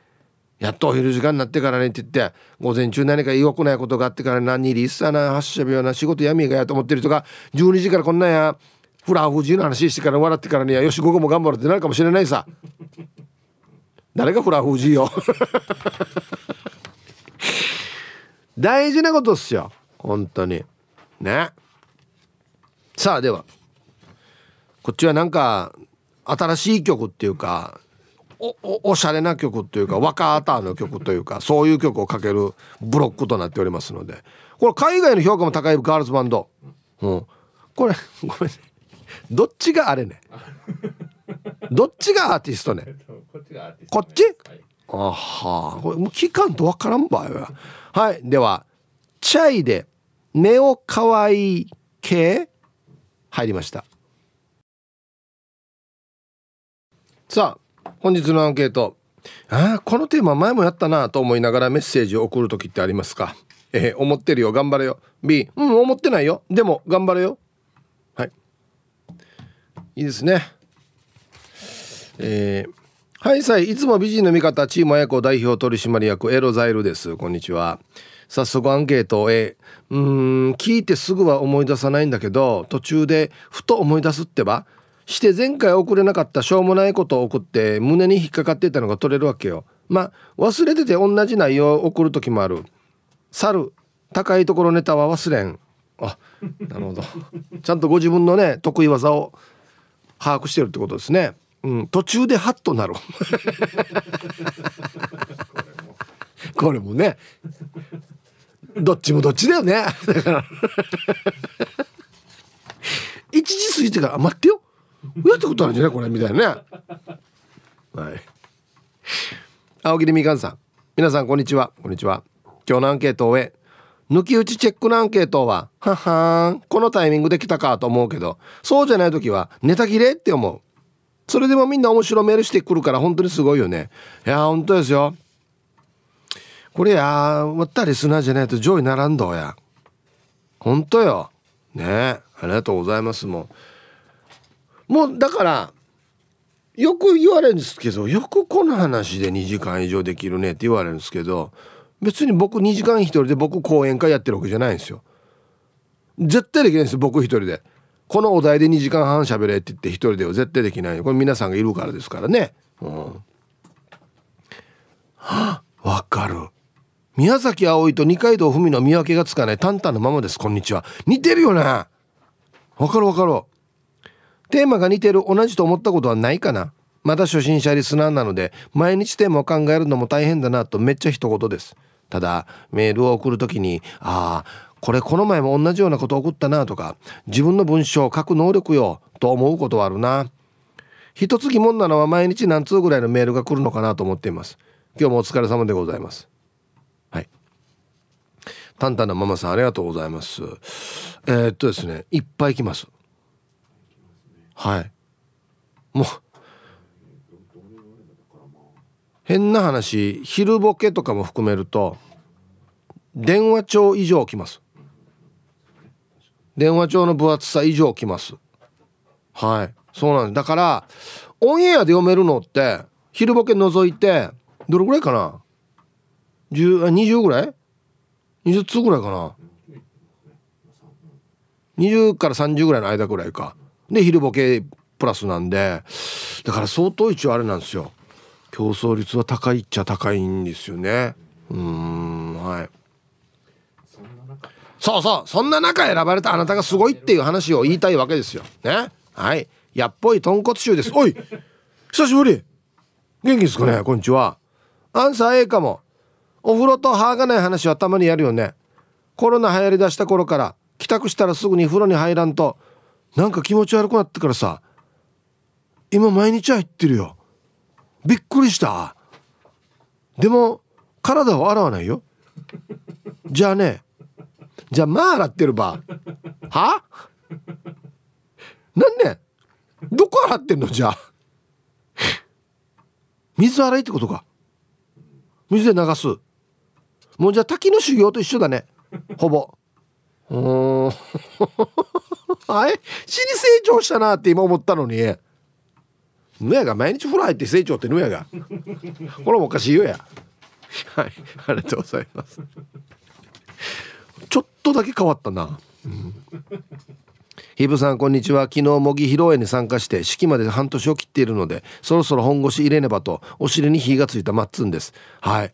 やっとお昼時間になってからねって言って午前中何か良くないことがあってから何リスタな発射病な仕事闇がやと思ってる人が12時からこんなんやフラフジの話してから笑ってからにはよし午後も頑張るってなるかもしれないさ。誰がフラフジよ。[LAUGHS] 大事なことっすよ。本当に。ね。さあでは。こっちはなんか新しい曲っていうかおおおしゃれな曲というか若アターの曲というかそういう曲をかけるブロックとなっておりますので。これ海外の評価も高いガールズバンド、うん、これごめんね。どっちがあれね。どっちがアーティストね。こっち、あは。これもう聞かんとわからんばよ。はい。ではチャイで「ネオかわいい系？入りました。さあ本日のアンケート。ああこのテーマ前もやったなと思いながらメッセージを送る時ってありますか？えー、思ってるよ頑張れよ。B うん思ってないよ。でも頑張れよ。はい。いいですね。えー、はいさいいつも美人の味方チーム親子代表取締役エロザイルです。こんにちは。早速アンケートを A うん聞いてすぐは思い出さないんだけど途中でふと思い出すってば？して前回送れなかったしょうもないことを送って胸に引っかかっていたのが取れるわけよ。まあ忘れてて同じ内容を送る時もある。猿高いところネタは忘れん。あなるほど。[LAUGHS] ちゃんとご自分のね得意技を把握してるってことですね。うん途中でハッとなる。[LAUGHS] これも。ね。どっちもどっちだよね。だから。[LAUGHS] 1時過ぎてから待ってよやったことあるんじゃないこれみたいなねはい青桐みかんさん皆さんこんにちはこんにちは今日のアンケートを終え抜き打ちチェックのアンケートは、ははーん、このタイミングで来たかと思うけど、そうじゃない時は、ネタ切れって思う。それでもみんな面白メールしてくるから本当にすごいよね。いや、本当ですよ。これや、わったリスナーじゃないと上位ならんどや。本当よ。ねありがとうございますもう。もう、だから、よく言われるんですけど、よくこの話で2時間以上できるねって言われるんですけど、別に僕2時間一人で僕講演会やってるわけじゃないんですよ。絶対できないんです僕一人で。このお題で2時間半喋れって言って一人では絶対できない。これ皆さんがいるからですからね。うん。はわかる。宮崎葵と二階堂ふみの見分けがつかない。タンタンのままです。こんにちは。似てるよね。わかるわかる。テーマが似てる同じと思ったことはないかな。まだ初心者リスナーなので毎日テーマを考えるのも大変だなとめっちゃ一言です。ただメールを送る時にああこれこの前も同じようなこと送ったなとか自分の文章を書く能力よと思うことはあるな。一つ疑問なのは毎日何通ぐらいのメールが来るのかなと思っています。今日もお疲れ様でございます。はい。タンタンなママさんありがとうございます。えー、っとですねいっぱい来ます。はい。もう変な話昼ボケとかも含めると電話帳以上きます。電話帳の分厚さ以上きます。はい。そうなんです。だからオンエアで読めるのって昼ボケ除いてどれぐらいかな？20ぐらい？20通ぐらいかな？20から30ぐらいの間ぐらいか。で昼ボケプラスなんでだから相当一応あれなんですよ。競争率は高いっちゃ高いんですよね。うんはい。そうそう。そんな中選ばれたあなたがすごいっていう話を言いたいわけですよ。ね。はい。やっぽい豚骨臭です。おい久しぶり。元気ですかね？こんにちは。アンサー A かも。お風呂と歯がない話はたまにやるよね。コロナ流行りだした頃から帰宅したらすぐに風呂に入らんとなんか気持ち悪くなってからさ今毎日入ってるよ。びっくりした。でも体を洗わないよ。じゃあねじゃあまあ洗ってるば。は？なんねどこ洗ってんの？じゃあ。水洗いってことか。水で流す。もうじゃあ滝の修行と一緒だね。ほぼ。うん。あれ死に成長したなって今思ったのに。ぬやが毎日風呂入って成長ってぬやが。これもおかしいよや。はいありがとうございます。ちょっとだけ変わったな、うん、ヒブさんこんにちは。昨日模擬披露宴に参加して式まで半年を切っているのでそろそろ本腰入れねばとお尻に火がついたマッツンです。はい。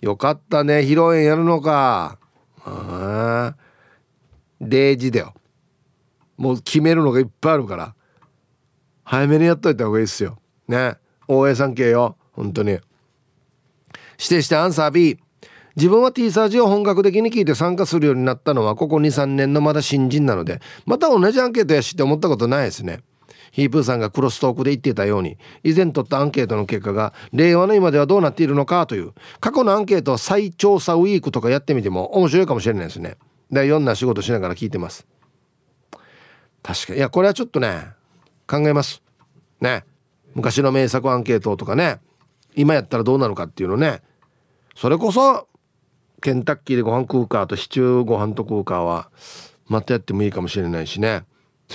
よかったね。披露宴やるのか。ああ0時だよ。もう決めるのがいっぱいあるから。早めにやっといた方がいいですよ。ね。大江さん系よ。本当に。指定してアンサー B 自分は T サージを本格的に聞いて参加するようになったのはここ23年のまだ新人なのでまた同じアンケートやしって思ったことないですね。ヒープーさんがクロストークで言っていたように以前取ったアンケートの結果が令和の今ではどうなっているのかという過去のアンケート再調査ウィークとかやってみても面白いかもしれないですね。でいろんな仕事しながら聞いてます。確かに。いやこれはちょっとね考えます。ね。昔の名作アンケートとかね。今やったらどうなのかっていうのね。それこそケンタッキーでご飯食うかとシチューご飯と食うかはまたやってもいいかもしれないしね。[LAUGHS]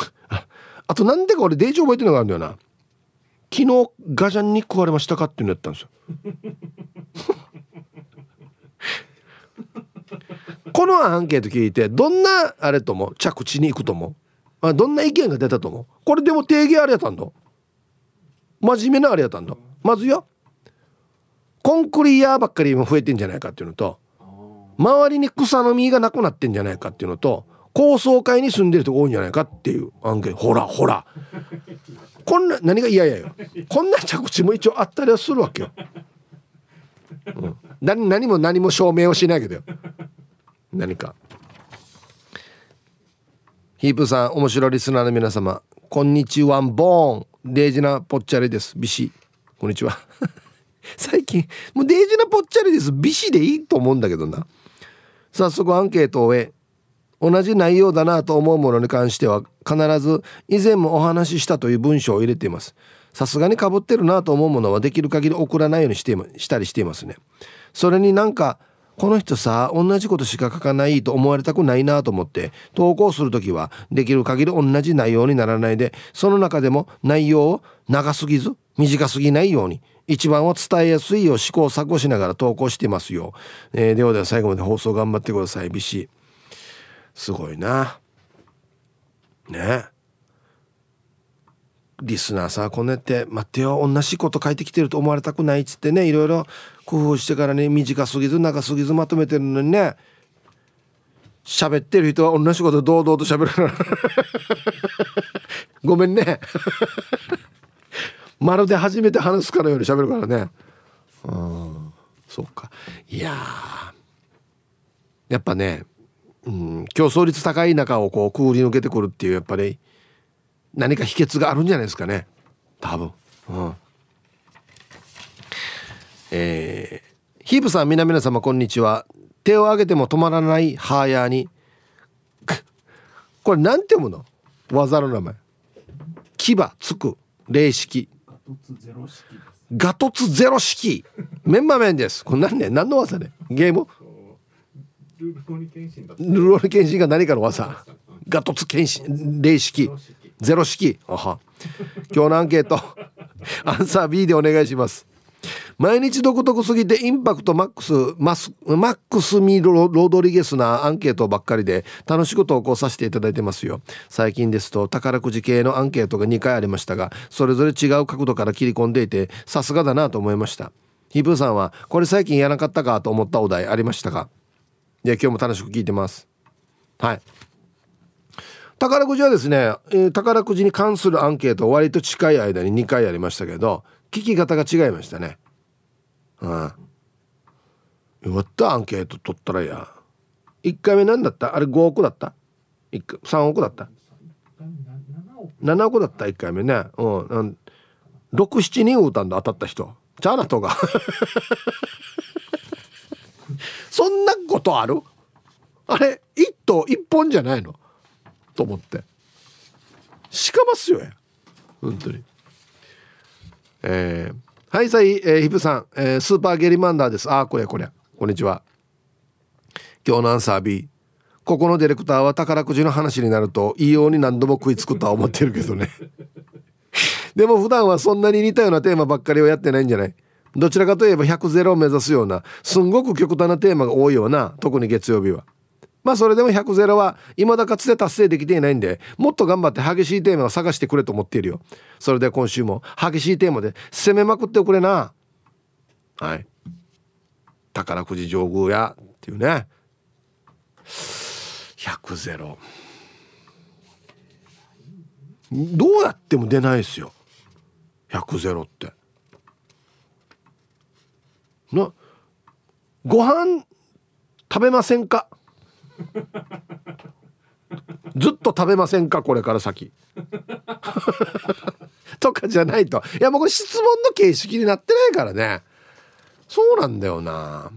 あとなんでか俺デージ覚えてるのがあるんだよな。昨日ガジャンに食われましたかっていうのやったんですよ。[LAUGHS] このアンケート聞いてどんなあれとも着地に行くともあどんな意見が出たと思う？これでも定義あれやったんだ真面目なあれやったんだまずよ。コンクリアばっかり今増えてんじゃないかっていうのと周りに草の実がなくなってんじゃないかっていうのと高層階に住んでる人が多いんじゃないかっていう案件。ほらほら。こんな何が嫌やよ。こんな着地も一応あったりはするわけよ、うん、何何も何も証明をしないけどよ。何か。ヒープさん面白いリスナーの皆様こんにちはボーン。デージなぽっちゃりです。ビシ。こんにちは。[LAUGHS] 最近もうデージなぽっちゃりです。ビシでいいと思うんだけどな。早速アンケートを終え同じ内容だなと思うものに関しては必ず以前もお話ししたという文章を入れています。さすがにかぶってるなと思うものはできる限り送らないようにしてしたりしていますね。それになんかこの人さ同じことしか書かないと思われたくないなと思って投稿する時はできる限り同じ内容にならないでその中でも内容を長すぎず短すぎないように一番を伝えやすいよう試行錯誤しながら投稿してますよ、えー、ではでは最後まで放送頑張ってくださいビシ。すごいな。ね。リスナーさこうやって待ってよ同じこと書いてきてると思われたくないっつってねいろいろ工夫してからね短すぎず長すぎずまとめてるのにね喋ってる人は同じこと堂々と喋る [LAUGHS] ごめんね。[LAUGHS] まるで初めて話すかのように喋るからね。うんそうか。いややっぱねうん、競争率高い中をこうくぐり抜けてくるっていうやっぱり何か秘訣があるんじゃないですかね。多分。うん。えー、ヒープさん皆々様こんにちは。手を挙げても止まらないハーヤーに。これなんて読むの？技の名前。牙つく。霊式。ガトツゼロ式。メンマメンです。これ何ね？何の技ね？ゲーム？ルロニケンシンが何かの技。ガトツ検診霊式ゼロ式。今日のアンケート。[LAUGHS] アンサー B でお願いします。毎日独特すぎてインパクトマックスマスマックスミロロドリゲスなアンケートばっかりで楽しく投稿させていただいてますよ。最近ですと宝くじ系のアンケートが2回ありましたがそれぞれ違う角度から切り込んでいてさすがだなと思いました。ヒブーさんはこれ最近やらなかったかと思ったお題ありましたか？で今日も楽しく聞いてます。はい。宝くじはですね、えー、宝くじに関するアンケート割と近い間に2回やりましたけど聞き方が違いましたね。うん。よったアンケート取ったらや。1回目何だった？あれ5億だった？3億だった？7億だった？1回目ね。うん。67人打たんだ当たった人。チャーナとが [LAUGHS] そんなことある？あれ一頭一本じゃないの？と思って。しかますよや本当に。えー、はいさい、えー、ヒプさん、えー、スーパーゲリマンダーです。あこれこれこんにちは。今日のアンサー B ここのディレクターは宝くじの話になるといいように何度も食いつくとは思ってるけどね。[LAUGHS] でも普段はそんなに似たようなテーマばっかりをやってないんじゃない？どちらかといえば100ゼロを目指すようなすんごく極端なテーマが多いような特に月曜日は。まあそれでも100ゼロは未だかつて達成できていないんでもっと頑張って激しいテーマを探してくれと思っているよ。それで今週も激しいテーマで攻めまくっておくれな。はい。宝くじ上宮やっていうね。100ゼロ。どうやっても出ないですよ。100ゼロって。なご飯食べませんか？[LAUGHS] ずっと食べませんかこれから先。[LAUGHS] とかじゃないと。いやもうこれ質問の形式になってないからね。そうなんだよな。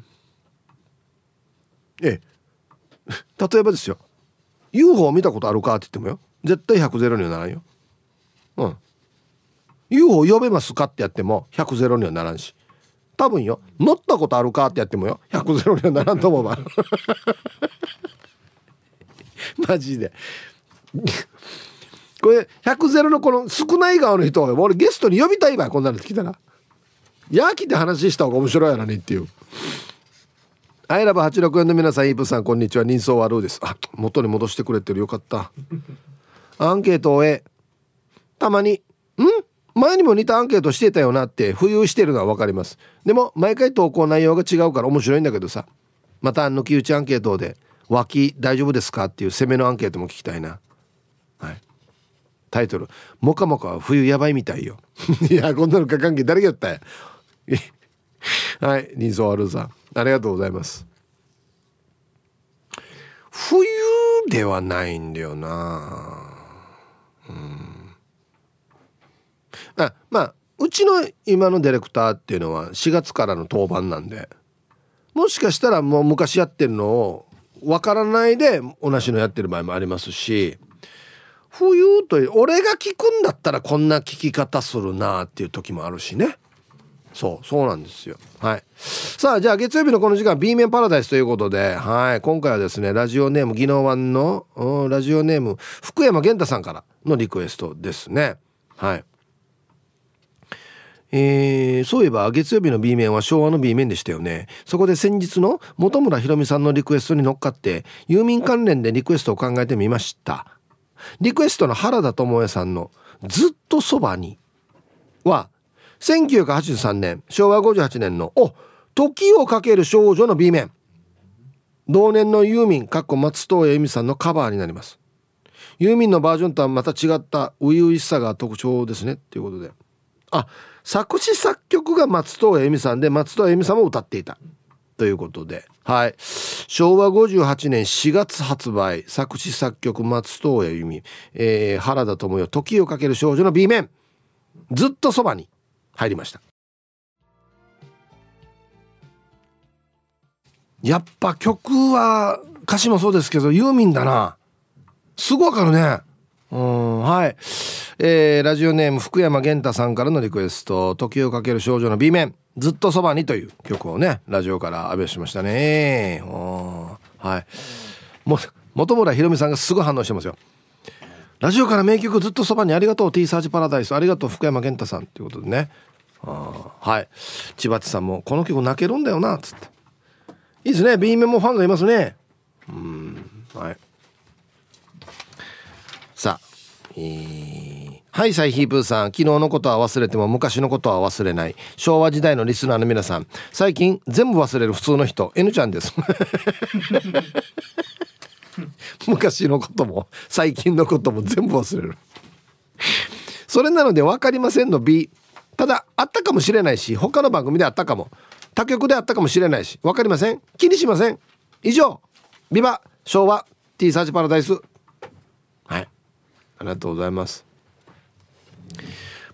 ええ。[LAUGHS] 例えばですよ。UFO 見たことあるかって言ってもよ。絶対100ゼロにはならんよ。うん。UFO 呼べますかってやっても100ゼロにはならんし。多分よ。乗ったことあるかってやってもよ。100ゼロにはならんと思うわ。[LAUGHS] マジで。[LAUGHS] これ100ゼロのこの少ない側の人は俺ゲストに呼びたいわこんなの来たら。やきで話した方が面白いやらねっていう。アイラブ864の皆さんイープさんこんにちは。人相悪うです。あ元に戻してくれてる。よかった。アンケートを終えたまに「ん？前にも似たアンケートしてたよなって浮遊してるのは分かります。でも毎回投稿内容が違うから面白いんだけどさ。また抜き打ちアンケートで「脇大丈夫ですか?」っていう攻めのアンケートも聞きたいな。はい。タイトル「もかもかは冬やばいみたいよ」[LAUGHS] いやこんなのかんけ誰が言ったや。[LAUGHS] はい人相悪さんありがとうございます。冬ではないんだよな。うん。あまあうちの今のディレクターっていうのは4月からの当番なんで。もしかしたらもう昔やってるのをわからないで同じのやってる場合もありますし冬という俺が聞くんだったらこんな聞き方するなっていう時もあるしね。そうそうなんですよ。はい。さあじゃあ月曜日のこの時間 B 面パラダイスということではい。今回はですねラジオネーム宜野湾のラジオネーム福山源太さんからのリクエストですね。はい。えー、そういえば月曜日の B 面は昭和の B 面でしたよね。そこで先日の本村ひろみさんのリクエストに乗っかって郵便関連でリクエストを考えてみました。リクエストの原田智恵さんの「ずっとそばに」は1983年昭和58年の「お時をかける少女」の B 面。同年のユーミンかっこ松任谷由実さんのカバーになります。ユーミンのバージョンとはまた違った初々しさが特徴ですね。っていうことで。あ作詞作曲が松任谷由実さんで松任谷由実さんも歌っていた。ということで。はい。昭和58年4月発売作詞作曲松任谷由実、えー、原田知世時をかける少女の B 面。ずっとそばに入りました。やっぱ曲は歌詞もそうですけどユーミンだな。すぐわかるね。うんはい。えー、ラジオネーム福山源太さんからのリクエスト「時をかける少女の B 面。ずっとそばに」という曲をねラジオから浴びしましたね。はい。も本村ひろみさんがすぐ反応してますよ。ラジオから名曲ずっとそばにありがとう。T サージパラダイス。ありがとう福山源太さんということでね。はい。千葉地さんもこの曲泣けるんだよなっつって。いいですね。B 面もファンがいますね。うんはいさあはいサイヒープーさん。昨日のことは忘れても昔のことは忘れない。昭和時代のリスナーの皆さん。最近全部忘れる普通の人 N ちゃんです。[LAUGHS] 昔のことも最近のことも全部忘れる。それなので分かりませんの B ただあったかもしれないし他の番組であったかも。他局であったかもしれないし分かりません。気にしません。以上。ビバ昭和 T サーチパラダイス。ありがとうございます。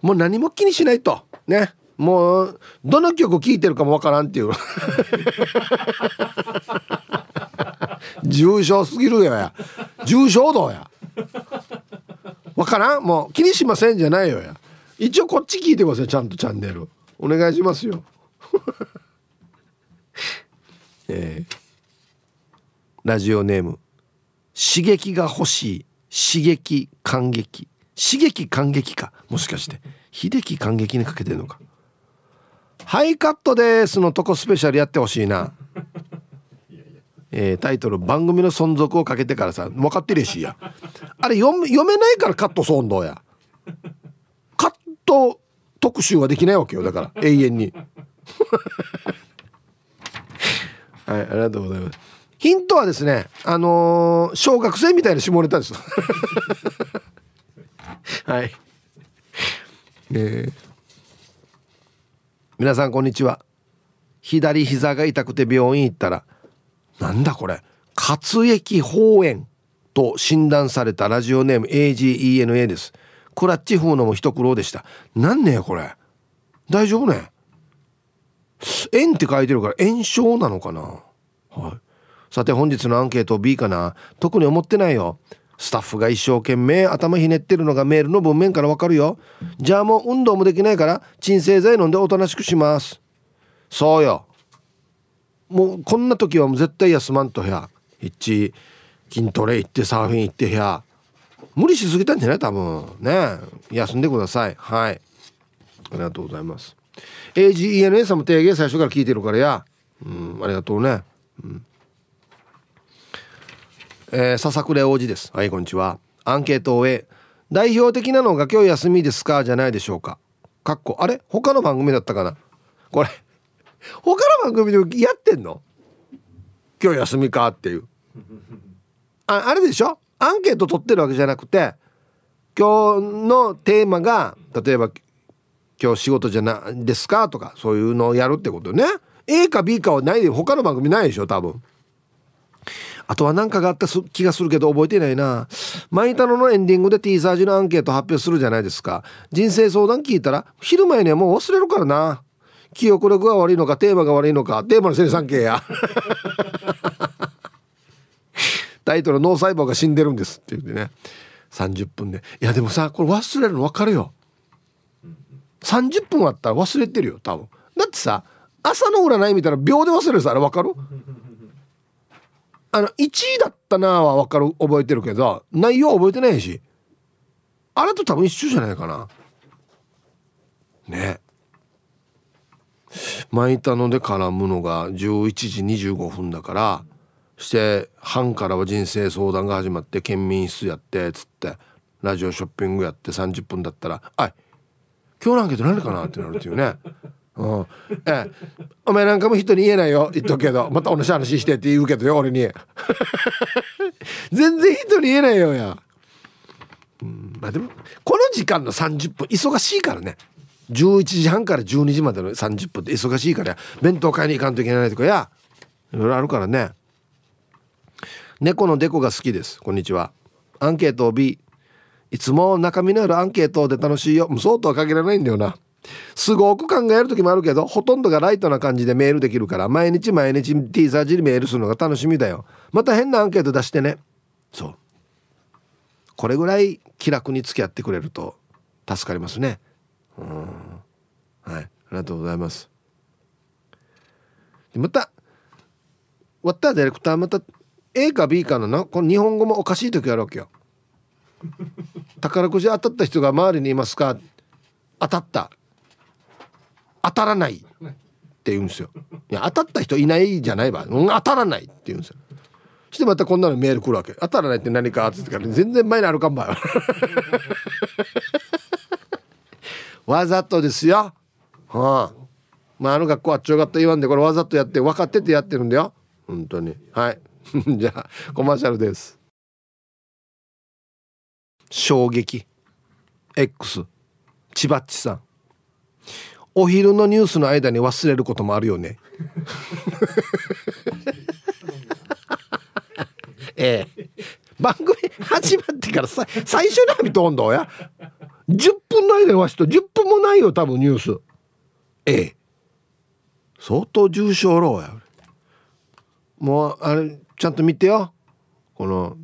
もう何も気にしないと。ね。もうどの曲聴いてるかもわからんっていう。重症すぎるよや。重症度や。わからん？もう気にしませんじゃないよや。一応こっち聞いてくださいちゃんとチャンネル。お願いしますよ。[LAUGHS] えー、ラジオネーム。刺激が欲しい。刺激感激。刺激感激か。もしかして。秀樹感激にかけてるのか。ハイカットですのとこスペシャルやってほしいな。えー、タイトル番組の存続をかけてからさ。分かってるしや。あれ読め読めないからカットソンドや。カット特集はできないわけよ。だから永遠に。[LAUGHS] はいありがとうございます。ヒントはですねあのー、小学生みたいな下ネタです。[LAUGHS] はい。えー、皆さんこんにちは。左膝が痛くて病院行ったらなんだこれ。活液包炎と診断されたラジオネーム AGENA です。クラッチ風のも一苦労でした。なんねこれ。大丈夫ね。炎って書いてるから炎症なのかな。はい。さて本日のアンケート B かな。特に思ってないよ。スタッフが一生懸命頭ひねってるのがメールの文面からわかるよ。じゃあもう運動もできないから鎮静剤飲んでおとなしくします。そうよ。もうこんな時はもう絶対休まんとや一筋トレ行ってサーフィン行ってや無理しすぎたんじゃない？多分ね。休んでください。はい。ありがとうございます。AGENA さんも提言最初から聞いてるからや。うんありがとうね。うん。えー、笹倉王子です。はいこんにちは。アンケートを終え代表的なのが今日休みですか？じゃないでしょうか。かっこあれ？他の番組だったかな？これ他の番組でやってんの？今日休みかっていう。ああれでしょ？アンケート取ってるわけじゃなくて今日のテーマが例えば今日仕事じゃないですか？とかそういうのをやるってことね。A か B かはないで他の番組ないでしょ？多分。あとは何かがあった気がするけど覚えてないな。マイタロのエンディングで T サージのアンケート発表するじゃないですか。人生相談聞いたら、昼前にはもう忘れるからな。記憶力が悪いのか、テーマが悪いのか、テーマの生産系や。[LAUGHS] タイトル脳細胞が死んでるんですって言ってね30分でいやでもさこれ忘れるの分かるよ30分あったら忘れてるよ多分だってさ朝の占い見たら秒で忘れるさあれ分かる？あの1位だったなは分かる覚えてるけど内容は覚えてないしあれと多分一緒じゃないかなね巻いたので絡むのが11時25分だからして半からは人生相談が始まって県民室やってつってラジオショッピングやって30分だったら「あい今日のアンケート何かな?」ってなるっていうね。うん、えお前なんかも人に言えないよ。言っとくけど。また同じ話してって言うけどよ俺に。[LAUGHS] 全然人に言えないよや、うん、まあでもこの時間の30分忙しいからね。11時半から12時までの30分って忙しいから弁当買いに行かんといけないとかや。いろいろあるからね。猫のデコが好きです。こんにちは。アンケートを B いつも中身のあるアンケートで楽しいよ。そうとは限らないんだよな。すごく考える時もあるけどほとんどがライトな感じでメールできるから毎日毎日ティーザージにメールするのが楽しみだよ。また変なアンケート出してね。そう。これぐらい気楽に付き合ってくれると助かりますね。うん。はい。ありがとうございます。またわったディレクターまた A か B かのなこの日本語もおかしい時あるわけよ。[LAUGHS] 宝くじ当たった人が周りにいますか？当たった当たらないって言うんですよいや当たった人いないじゃないわ、当たらないって言うんですよしてまたこんなのメール来るわけ当たらないって何かって言ってから全然前にあるかんば [LAUGHS] わざとですよ。はあ。まあ、あの学校あっちょがった言わんで、これわざとやって、分かっててやってるんだよ。本当に。はい。[LAUGHS] じゃあ、コマーシャルです。衝撃。X。千葉っちさん。お昼のニュースの間に忘れることもあるよね。[LAUGHS] ええ。番組始まってからさ最初に見とんどや。10分ないでわしと10分もないよ多分ニュース。ええ。相当重症ろうや。もうあれちゃんと見てよ。この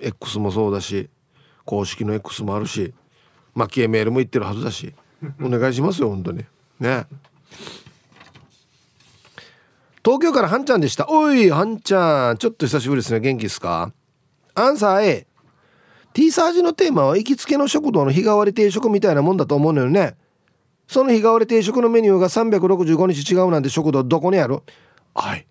X もそうだし公式の X もあるし蒔絵メールも言ってるはずだし。お願いしますよ本当に。ね。東京からはんちゃんでした。おいはんちゃんちょっと久しぶりですね。元気ですか？アンサー A T サージのテーマは行きつけの食堂の日替わり定食みたいなもんだと思うのよね。その日替わり定食のメニューが365日違うなんて食堂どこにある？はい。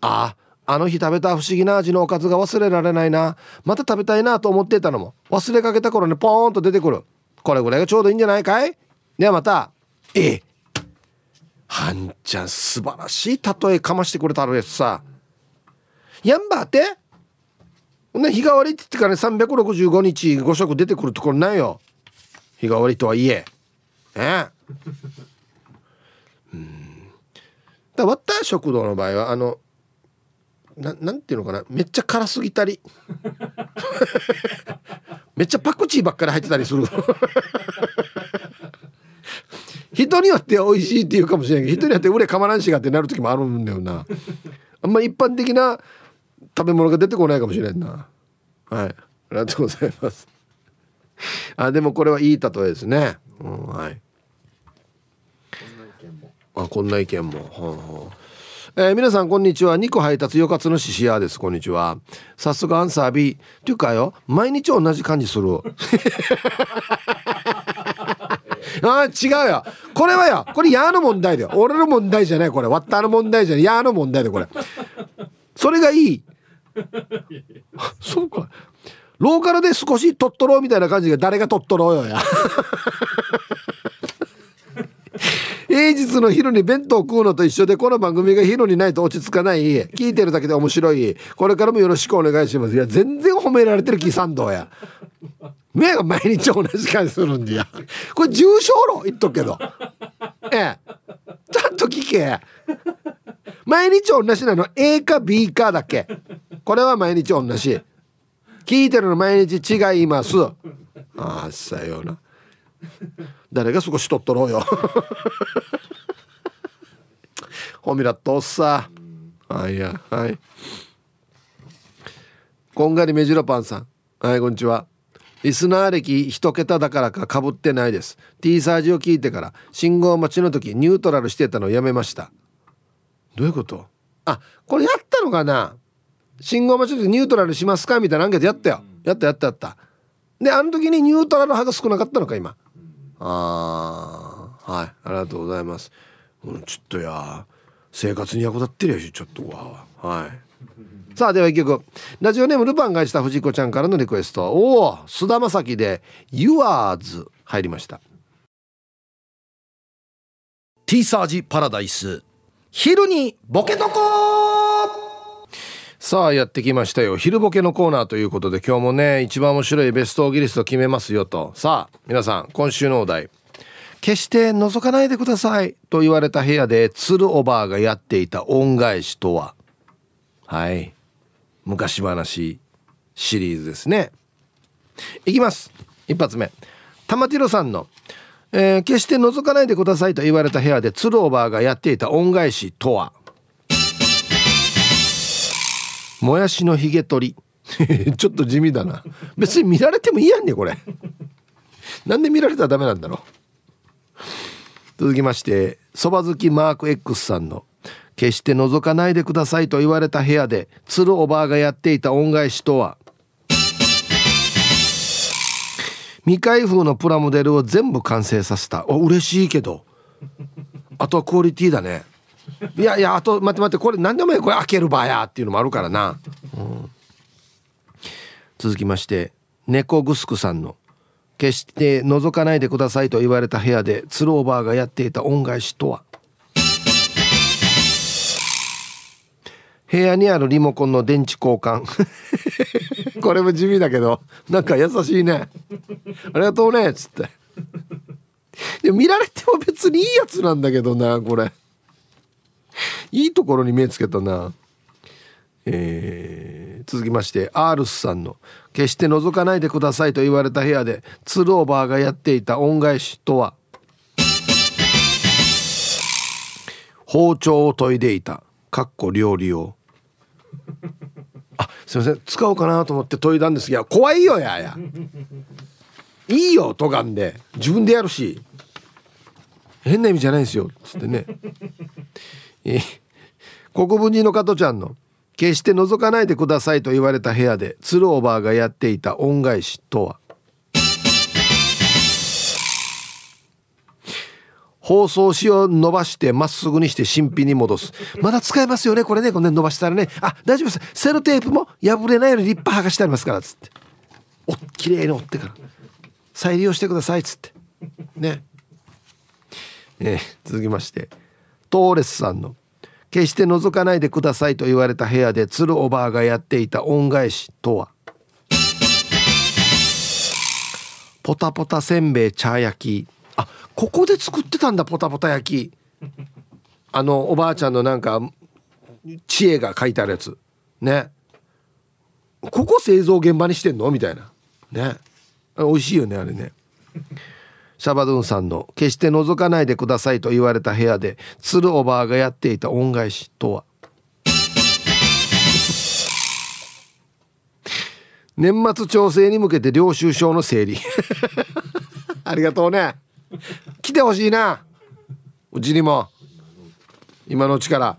あああの日食べた不思議な味のおかずが忘れられないな。また食べたいなと思ってたのも忘れかけた頃にポーンと出てくる。これぐらいがちょうどいいんじゃないかい？ではまたええ。はんちゃん素晴らしい例えかましてくれたらやつさ。やんばって。ね日替わりって言ってからね365日5食出てくるところないよ。日替わりとはいえ。ねうん。だわった食堂の場合はあのななんていうのかな。めっちゃ辛すぎたり。[LAUGHS] めっちゃパクチーばっかり入ってたりする人によって美味しいっていうかもしれないけど人によって売かまらんしがってなる時もあるんだよな。あんま一般的な食べ物が出てこないかもしれんな。はい。ありがとうございます。あでもこれはいい例えですね、うん、はい。あこんな意見も、はあはあえー、皆さんこんにちは。2個配達よかつのししやです。こんにちは。早速アンサー B っていうかよ毎日同じ感じする。あ違うよ。これはよこれやの問題だよ。俺の問題じゃないこれ。割ったの問題じゃない。やの問題だよこれ。それがいい。そうか。ローカルで少しとっとろうみたいな感じが誰がとっとろうよや。平日の昼に弁当食うのと一緒でこの番組が昼にないと落ち着かない。聞いてるだけで面白い。これからもよろしくお願いします。いや全然褒められてる気賛同や。目が毎日同じ感じするんでやこれ重症論言っとくけど。ええ。ちゃんと聞け。毎日同じなの。A か B かだけ。これは毎日同じ。聞いてるの毎日違います。ああさような。誰が少しとっとろうよ。ほみらっとっさ。はいやはい。こんがりめじろパンさん。はいこんにちは。リスナー歴一桁だからかかぶってないです。T サージを聞いてから信号待ちの時ニュートラルしてたのをやめました。どういうこと？あこれやったのかな？信号待ちの時ニュートラルしますか？みたいなアンケートやったよ。やったやったやった。であの時にニュートラル派が少なかったのか今。ああはい。ありがとうございます、うん、ちょっとや生活に役立ってるやしちょっとわはい。さあでは一曲。ラジオネームルパンがした藤子ちゃんからのリクエスト。おお菅田将暉で「Yours」入りました。ティーサージパラダイス。昼にボケとこさあやってきましたよ。昼ボケのコーナーということで今日もね一番面白いベストオギリスト決めますよと。さあ皆さん今週のお題。決して覗かないでください。と言われた部屋で鶴おばあがやっていた恩返しとは。はい。昔話シリーズですね。いきます。一発目。玉ティロさんの、えー、決して覗かないでくださいと言われた部屋で鶴おばあがやっていた恩返しとは？もやしのひげ取り。[LAUGHS] ちょっと地味だな。別に見られてもいいやんねこれ。なんで見られたらダメなんだろう。続きましてそば好きマーク X さんの決して覗かないでくださいと言われた部屋で鶴おばあがやっていた恩返しとは。未開封のプラモデルを全部完成させた。お嬉しいけど。あとはクオリティだね。いやいやあと待って待ってこれ何でもいいこれ開ける場やっていうのもあるからな、うん、続きまして猫グスクさんの「決して覗かないでください」と言われた部屋で鶴オーバーがやっていた恩返しとは。部屋にあるリモコンの電池交換。[LAUGHS] これも地味だけどなんか優しいね。ありがとうねっつって。で見られても別にいいやつなんだけどなこれ。いいところに目つけたな。えー、続きまして R スさんの「決して覗かないでください」と言われた部屋で鶴オーバーがやっていた恩返しとは。包丁を研いでいた。かっこ料理用あすいません。使おうかなと思って研いだんです。が怖いよやや。いいよとがんで。自分でやるし。変な意味じゃないんですよ。っつってね。え国分寺の加トちゃんの「決して覗かないでください」と言われた部屋で鶴オーバーがやっていた恩返しとは。包装紙を伸ばしてまっすぐにして新品に戻す。まだ使えますよね、これね、これ伸ばしたらね。あ、大丈夫です。セロテープも破れないように立派剥がしてありますから、つって。お、綺麗に折ってから。再利用してください、つって。ね。えー、続きまして。トーレスさんの「決して覗かないでください」と言われた部屋で鶴おばあがやっていた恩返しとはポタポタせんべい茶焼きここで作ってたんだポタポタ焼き。あのおばあちゃんのなんか知恵が書いてあるやつ。ね。ここ製造現場にしてんの？みたいな。ね。美味しいよねあれね。シャバドゥンさんの「決して覗かないでください」と言われた部屋で鶴おばあがやっていた恩返しとは。年末調整に向けて領収書の整理。[LAUGHS] ありがとうね。来てほしいな。うちにも。今のうちから。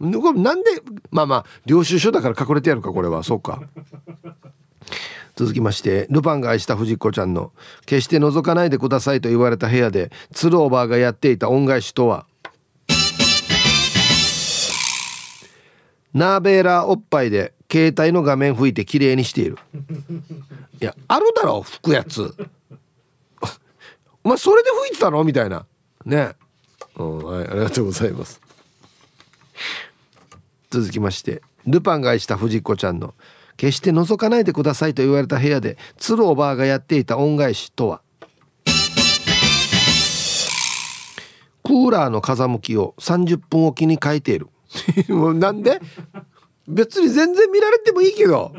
なんでまあまあ領収書だから隠れてやるかこれは。そうか。続きましてルパンが愛した藤子ちゃんの「決して覗かないでください」と言われた部屋で鶴オーバーがやっていた恩返しとは。ナーベーラーおっぱいで携帯の画面拭いて綺麗にしている。いやあるだろ拭くやつ。[LAUGHS] お前それで拭いてたの？みたいな。ね。うんはいありがとうございます。続きましてルパンが愛した藤子ちゃんの「決して覗かないでください」と言われた部屋で鶴おばあがやっていた恩返しとは？クーラーの風向きを30分おきに変えている。[LAUGHS] もうなんで？別に全然見られてもいいけど。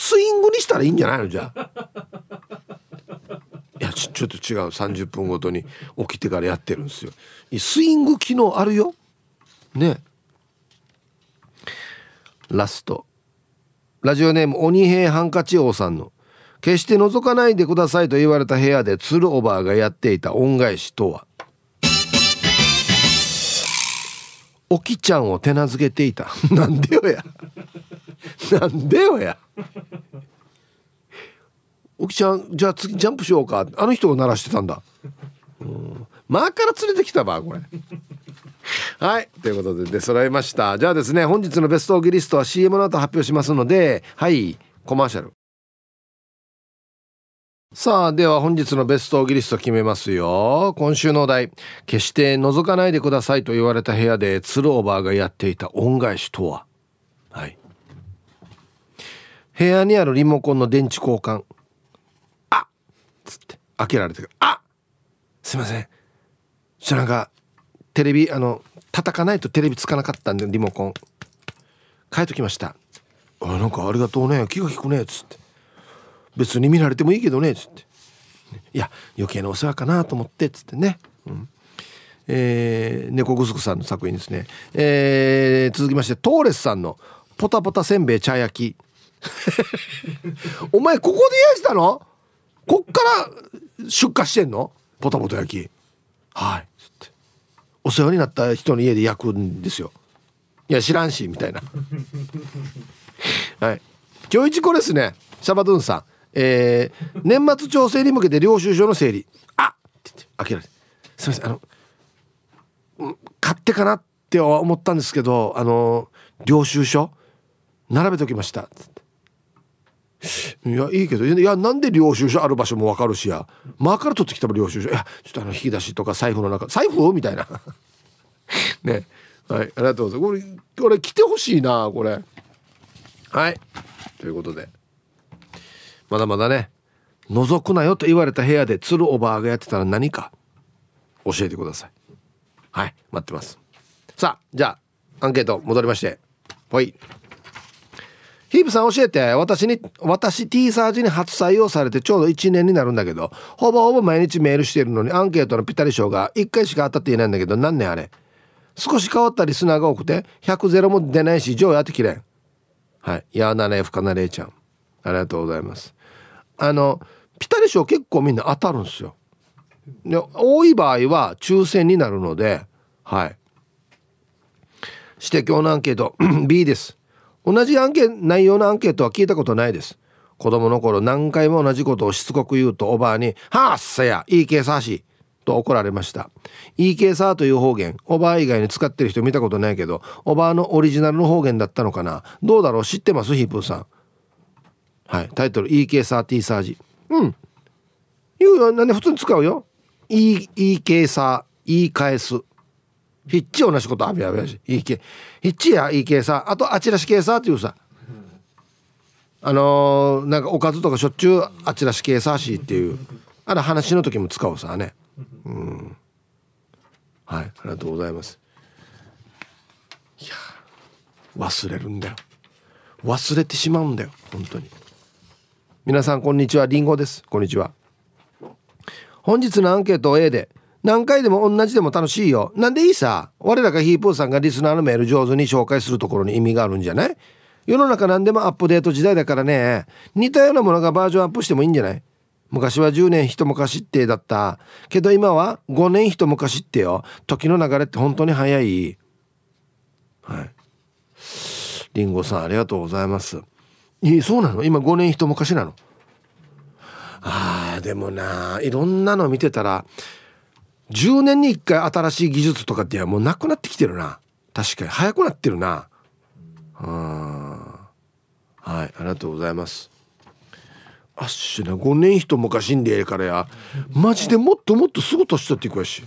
スイングにしたらいいんじゃないの？じゃあ。[LAUGHS] いやちょっと違う。30分ごとに起きてからやってるんですよ。スイング機能あるよ。ね。ラスト。ラジオネーム鬼平ハンカチ王さんの「決して覗かないでください」と言われた部屋で鶴おばあがやっていた恩返しとは。おきちゃんを手なずけていた。[LAUGHS] なんでよや。なんでよや。おきちゃんじゃあ次ジャンプしようか。あの人が鳴らしてたんだ。うん。前から連れてきたばこれ。はい。ということで出揃いました。じゃあですね本日のベストオギリストは CM の後発表しますのではい。コマーシャル。さあでは本日のベストオギリスト決めますよ。今週のお題。決して覗かないでくださいと言われた部屋で鶴オーバーがやっていた恩返しとは。はい。部屋にあるリモコンの電池交換。あっ。つって。開けられてあすいません。そなんかテレビあの叩かないとテレビつかなかったんでリモコン。変えときました。あなんかありがとうね。気が利くね。っつって。別に見られてもいいけどね。っつって。いや余計なお世話かなと思って。っつってね、うん。えー、猫ぐすくさんの作品ですね、えー、続きましてトーレスさんの「ポタポタせんべい茶焼き」[LAUGHS] お前ここで焼いたの？こっから出荷してんの？ポタポタ焼き。はい。お世話になった人の家で焼くんですよ。いや知らんしみたいな。[LAUGHS] はい。今日一これですね。シャバドゥンさん。えー、年末調整に向けて領収書の整理。あっ！って言って開けられて。すみません。あの買ってかなって思ったんですけどあの領収書？並べときました。っいやいいけどいやなんで領収書ある場所も分かるしや。マーから取ってきた領収書。いやちょっとあの引き出しとか財布の中財布？みたいな。[LAUGHS] ね。はいありがとうございます。これこれ来てほしいなこれ。はい。ということで。まだまだね。覗くなよと言われた部屋で鶴おばあがやってたら何か。教えてください。はい待ってます。さあじゃあアンケート戻りまして。ほい。ヒープさん教えて私に私 T サージに初採用されてちょうど1年になるんだけどほぼほぼ毎日メールしてるのにアンケートのピタリ賞が1回しか当たっていないんだけど何年あれ。少し変わったリスナーが多くて100ゼロも出ないし上位当てきれん。はい。やなねふかなれいちゃん。ありがとうございます。あのピタリ賞結構みんな当たるんですよ。で多い場合は抽選になるのではい。して今日のアンケート。[CLEARS THROAT] B です。同じアンケ内容のアンケートは聞いたことないです。子供の頃何回も同じことをしつこく言うとおばあに「はっさやいいけさし」と怒られましたいいけさという方言おばあ以外に使ってる人見たことないけどおばあのオリジナルの方言だったのかな？どうだろう？知ってます？ヒープーさんはいタイトル EK サーティーサージ。うん。言うよなんで普通に使うよ EK サー言い返すヒッチ同じことあびあびあしいいけヒッチやいいけさあとあちらし系さっていうさ。あのー、なんかおかずとかしょっちゅうあちらし系さしっていうあれ話の時も使うさねうん。はい。ありがとうございます。いや忘れるんだよ。忘れてしまうんだよ本当に。皆さんこんにちは。りんごです。こんにちは。本日のアンケート A で。何回でも同じでも楽しいよ。なんでいいさ？我らがヒープーさんがリスナーのメール上手に紹介するところに意味があるんじゃない？世の中何でもアップデート時代だからね。似たようなものがバージョンアップしてもいいんじゃない？昔は10年一昔ってだった。けど今は5年一昔ってよ。時の流れって本当に早い。はい。りんごさんありがとうございます。いいそうなの？今5年一昔なの？あーでもないろんなの見てたら10年に1回新しい技術とかってもうなくなってきてるな。確かに。早くなってるな。うん。はい。ありがとうございます。あっしな5年一昔んでええからや。マジでもっともっとすぐ年取っていくやし。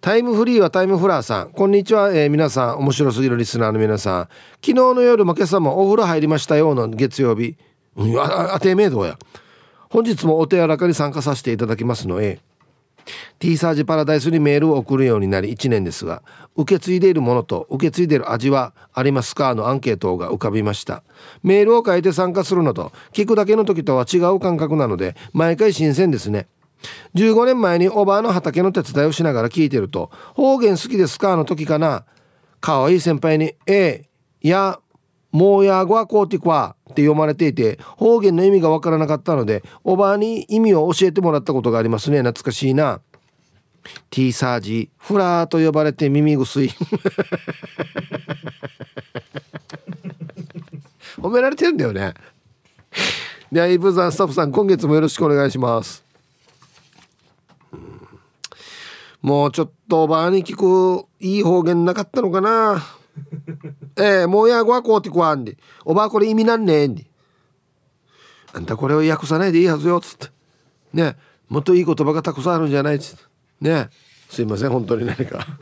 タイムフリーはタイムフラーさん。こんにちは、えー、皆さん面白すぎるリスナーの皆さん。昨日の夜も今朝もお風呂入りましたような月曜日、うん、ああてめえどうや。本日もお手柔らかに参加させていただきますのえ。T サージパラダイスにメールを送るようになり1年ですが受け継いでいるものと受け継いでいる味はありますかのアンケートが浮かびました。メールを書いて参加するのと聞くだけの時とは違う感覚なので毎回新鮮ですね。15年前におばあの畑の手伝いをしながら聞いてると方言好きですかの時かな。可愛い先輩に「ええいやもうやごはこうてくわって読まれていて方言の意味がわからなかったのでおばあに意味を教えてもらったことがありますね。懐かしいな。T サージフラーと呼ばれて耳薬 [LAUGHS] 褒められてるんだよね。ではイブザンスタッフさん今月もよろしくお願いします。もうちょっとおばあに聞くいい方言なかったのかな [LAUGHS] ええー、もうやごはこうてこわんでおばあこれ意味なんねえんであんたこれを訳さないでいいはずよっつって。ねもっといい言葉がたくさんあるんじゃないっつって。ねすいません本当に何か。[LAUGHS]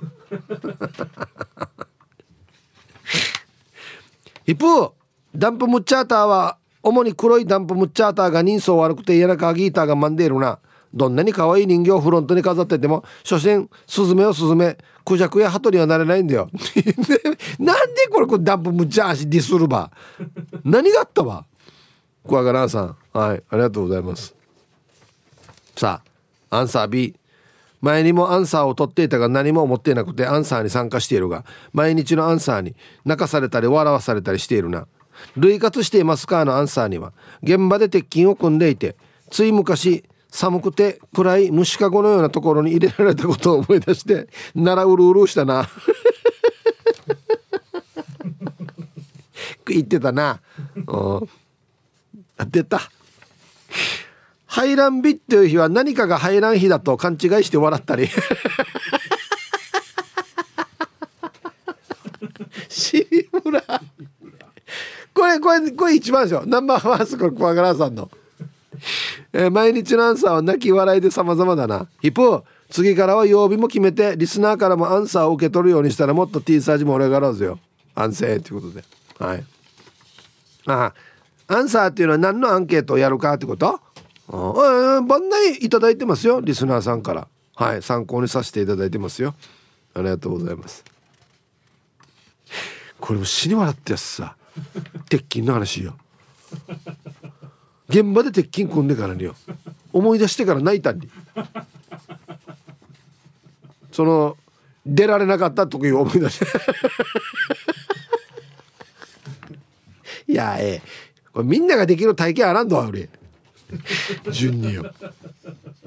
一方ダンプムッチャーターは主に黒いダンプムッチャーターが人相悪くて嫌なカギーターがマンデールな。どんなに可愛い人形をフロントに飾ってても所詮スズメをスズメクジャクやハトにはなれないんだよ。[LAUGHS] なんでこれこれダンプムッチャーしディスるば？何があったわクワガランさん。はいありがとうございます。さあアンサー B 前にもアンサーを取っていたが何も思っていなくてアンサーに参加しているが毎日のアンサーに泣かされたり笑わされたりしているな。類活していますか？のアンサーには現場で鉄筋を組んでいてつい昔寒くて暗い虫かごのようなところに入れられたことを思い出してならうるうるしたな。[LAUGHS] 言ってたな。出た。排卵日っていう日は何かが排卵日だと勘違いして笑ったり。シムラこれこれこれ一番でしょ。ナンバーワンスこれ小柄さんの、えー、毎日のアンサーは泣き笑いで様々だな。一方次からは曜日も決めてリスナーからもアンサーを受け取るようにしたらもっと T サージも俺がらずよ。安静ということで。はい。ああ。アンサーっていうのは何のアンケートをやるかってこと？あ番内いただいてますよ。リスナーさんから。はい。参考にさせていただいてますよ。ありがとうございます。これも死に笑ってやつさ。鉄筋の話よ。現場で鉄筋組んでからによ。思い出してから泣いたんに。その出られなかった時を思い出して。[LAUGHS] いやええ。これみんなができる体験あらんど俺。順によ。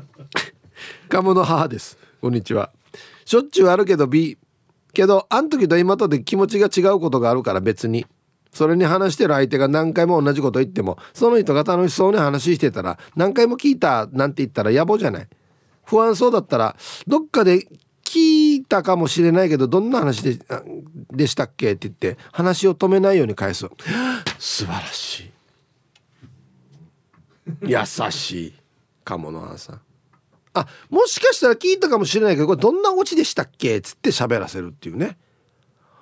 [LAUGHS] 鴨の母です。こんにちは。しょっちゅうあるけど B けどあん時と今とで気持ちが違うことがあるから別にそれに話してる相手が何回も同じこと言ってもその人が楽しそうに話してたら何回も聞いたなんて言ったら野暮じゃない。不安そうだったらどっかで聞いたかもしれないけどどんな話ででしたっけ？って言って話を止めないように返す。[GASPS] 素晴らしい。優しい。鴨の花さん。あもしかしたら聞いたかもしれないけどこれどんなオチでしたっけ？っつって喋らせるっていうね。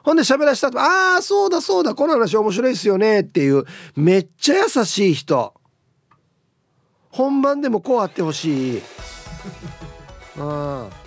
ほんで喋らせたとああそうだそうだこの話面白いですよねっていうめっちゃ優しい人。本番でもこうあってほしい。[LAUGHS] うございます